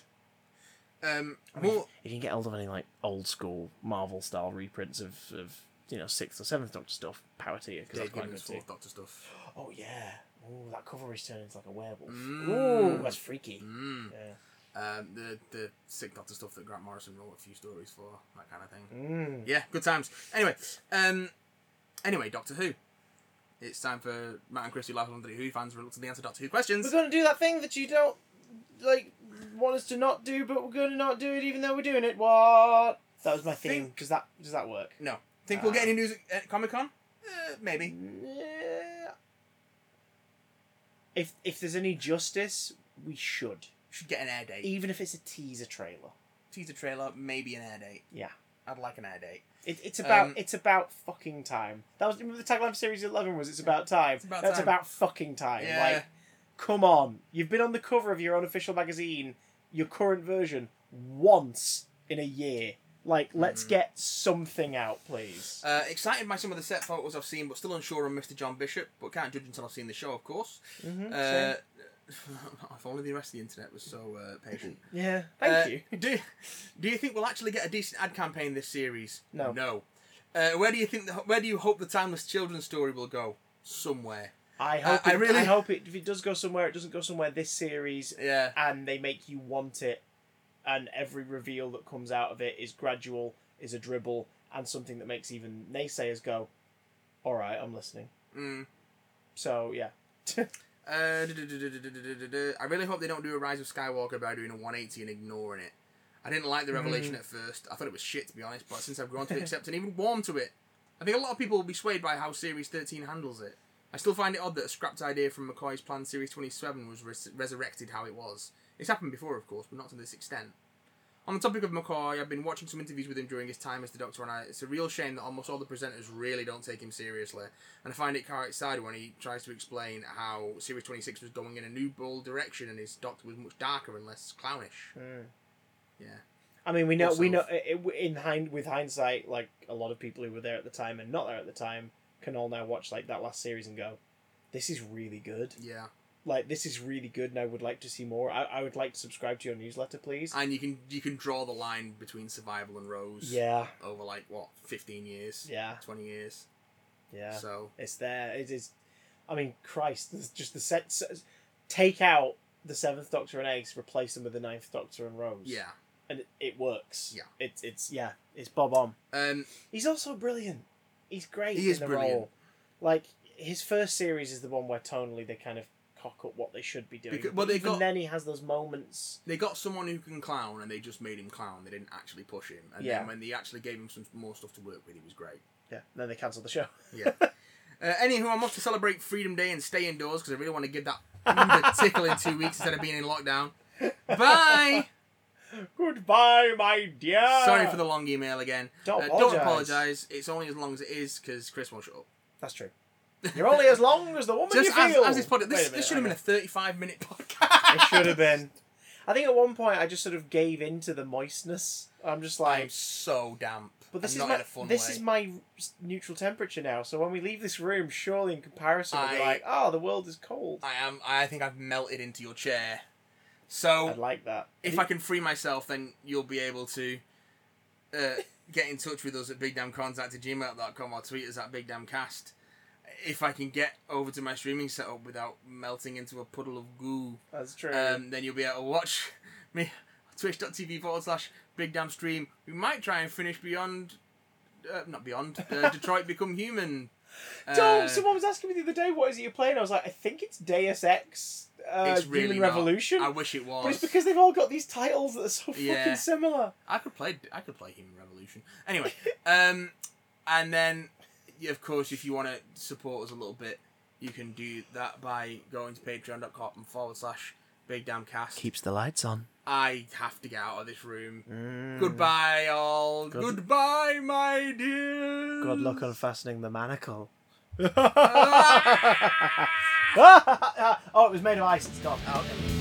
Um, I mean, more. you can get hold of any like old school Marvel style reprints of, of you know sixth or seventh Doctor stuff. Power to you because that's Dave quite Gibbons good too. fourth Doctor stuff. Oh yeah. Oh, that cover is turning into like a werewolf. Mm. Ooh, that's freaky. Mm. Yeah. Um, the the sick Doctor stuff that Grant Morrison wrote a few stories for that kind of thing. Mm. Yeah, good times. Anyway, um, anyway, Doctor Who. It's time for Matt and Christy Live on the Who fans to the answer Doctor Who questions. We're gonna do that thing that you don't like want us to not do, but we're gonna not do it even though we're doing it. What? That was my theme. Think- Does that does that work? No. Think we'll get any news at Comic Con? Uh, maybe. Yeah. If if there's any justice, we should. Should get an air date. Even if it's a teaser trailer. Teaser trailer, maybe an air date. Yeah. I'd like an air date. It, it's about Um, it's about fucking time. That was remember the tagline for series eleven was it's about time. It's about That's time. about fucking time. Yeah. Like, come on, you've been on the cover of your own official magazine, your current version, once in a year. Like, let's Mm. get something out, please. Uh, excited by some of the set photos I've seen, but still unsure on Mr. John Bishop. But can't judge until I've seen the show, of course. Mhm, Uh, if only the rest of the internet was so uh, patient. yeah, thank Uh, you. Do Do you think we'll actually get a decent ad campaign this series? No. No. Uh, where do you think? The, where do you hope the timeless children's story will go? Somewhere. I hope. I it, really- I hope it. If it does go somewhere, it doesn't go somewhere this series, Yeah. and they make you want it, and every reveal that comes out of it is gradual, is a dribble, and something that makes even naysayers go, "All right, I'm listening." Mm. So yeah, Uh. I really hope they don't do a Rise of Skywalker by doing a 180 and ignoring it. I didn't like the revelation at first. I thought it was shit, to be honest, but since I've grown to accept and even warm to it, I think a lot of people will be swayed by how Series 13 handles it. I still find it odd that a scrapped idea from McCoy's planned Series 27 was res- resurrected how it was. It's happened before, of course, but not to this extent. On the topic of McCoy, I've been watching some interviews with him during his time as the Doctor, and I, it's a real shame that almost all the presenters really don't take him seriously. And I find it quite sad when he tries to explain how Series 26 was going in a new, bold direction and his Doctor was much darker and less clownish. Hmm. Yeah. I mean, we know we know Also- it, it- in hind with hindsight, like a lot of people who were there at the time and not there at the time can all now watch like that last series and go, "This is really good. Yeah. Like this is really good, and I would like to see more. I, I would like to subscribe to your newsletter, please." And you can you can draw the line between survival and Rose Yeah, over like what, fifteen years? yeah, Twenty years. yeah. So It's there. It is. I mean, Christ, just the set. Take out the seventh Doctor and Ace, replace them with the ninth Doctor and Rose. yeah. and it, it works. Yeah. it's it's yeah, it's Bob on. Um He's also brilliant. He's great. He is brilliant. Role. Like his first series is the one where tonally they kind of cock up what they should be doing. Because- well, they even got- then he has those moments. they got someone who can clown and they just made him clown. They didn't actually push him. And Yeah. then when they actually gave him some more stuff to work with, he was great. Yeah. Then they cancelled the show. Yeah. Uh, anywho, I'm off to celebrate Freedom Day and stay indoors because I really want to give that a tickle in two weeks instead of being in lockdown. Bye. Goodbye, my dear. Sorry for the long email again. Don't Uh, apologise. don't apologise. It's only as long as it is because Chris won't shut up. That's true. You're only as long as the woman Just you as, feel. as this pod- Wait this, a this minute, should have been a 35 minute podcast. It should have been. I think at one point I just sort of gave in to the moistness. I'm just like, I'm so damp. but this and is not my in a fun this way. is my neutral temperature now. So when we leave this room, surely in comparison, we'll be I- like, oh, the world is cold. I am. I think I've melted into your chair. So I'd like that. if I can free myself, then you'll be able to uh, get in touch with us at bigdamcontact at gmail.com or tweet us at bigdamcast. If I can get over to my streaming setup without melting into a puddle of goo, That's true. um, then you'll be able to watch me twitch.tv forward slash big damn stream. We might try and finish Beyond, uh, not Beyond, uh, Detroit Become Human. Uh, Someone was asking me the other day, what is it you're playing? I was like, I think it's Deus Ex uh, it's really Human not. Revolution. I wish it was. But it's because they've all got these titles that are so Yeah. fucking similar. I could play. I could play Human Revolution. Anyway, um, and then, of course, if you want to support us a little bit, you can do that by going to patreon.com forward slash Big Damn Cast. Keeps the lights on. I have to get out of this room. Mm. Goodbye, all. Good- Goodbye, my dear. Good luck unfastening the manacle. Oh, it was made of ice. It's gone. Okay.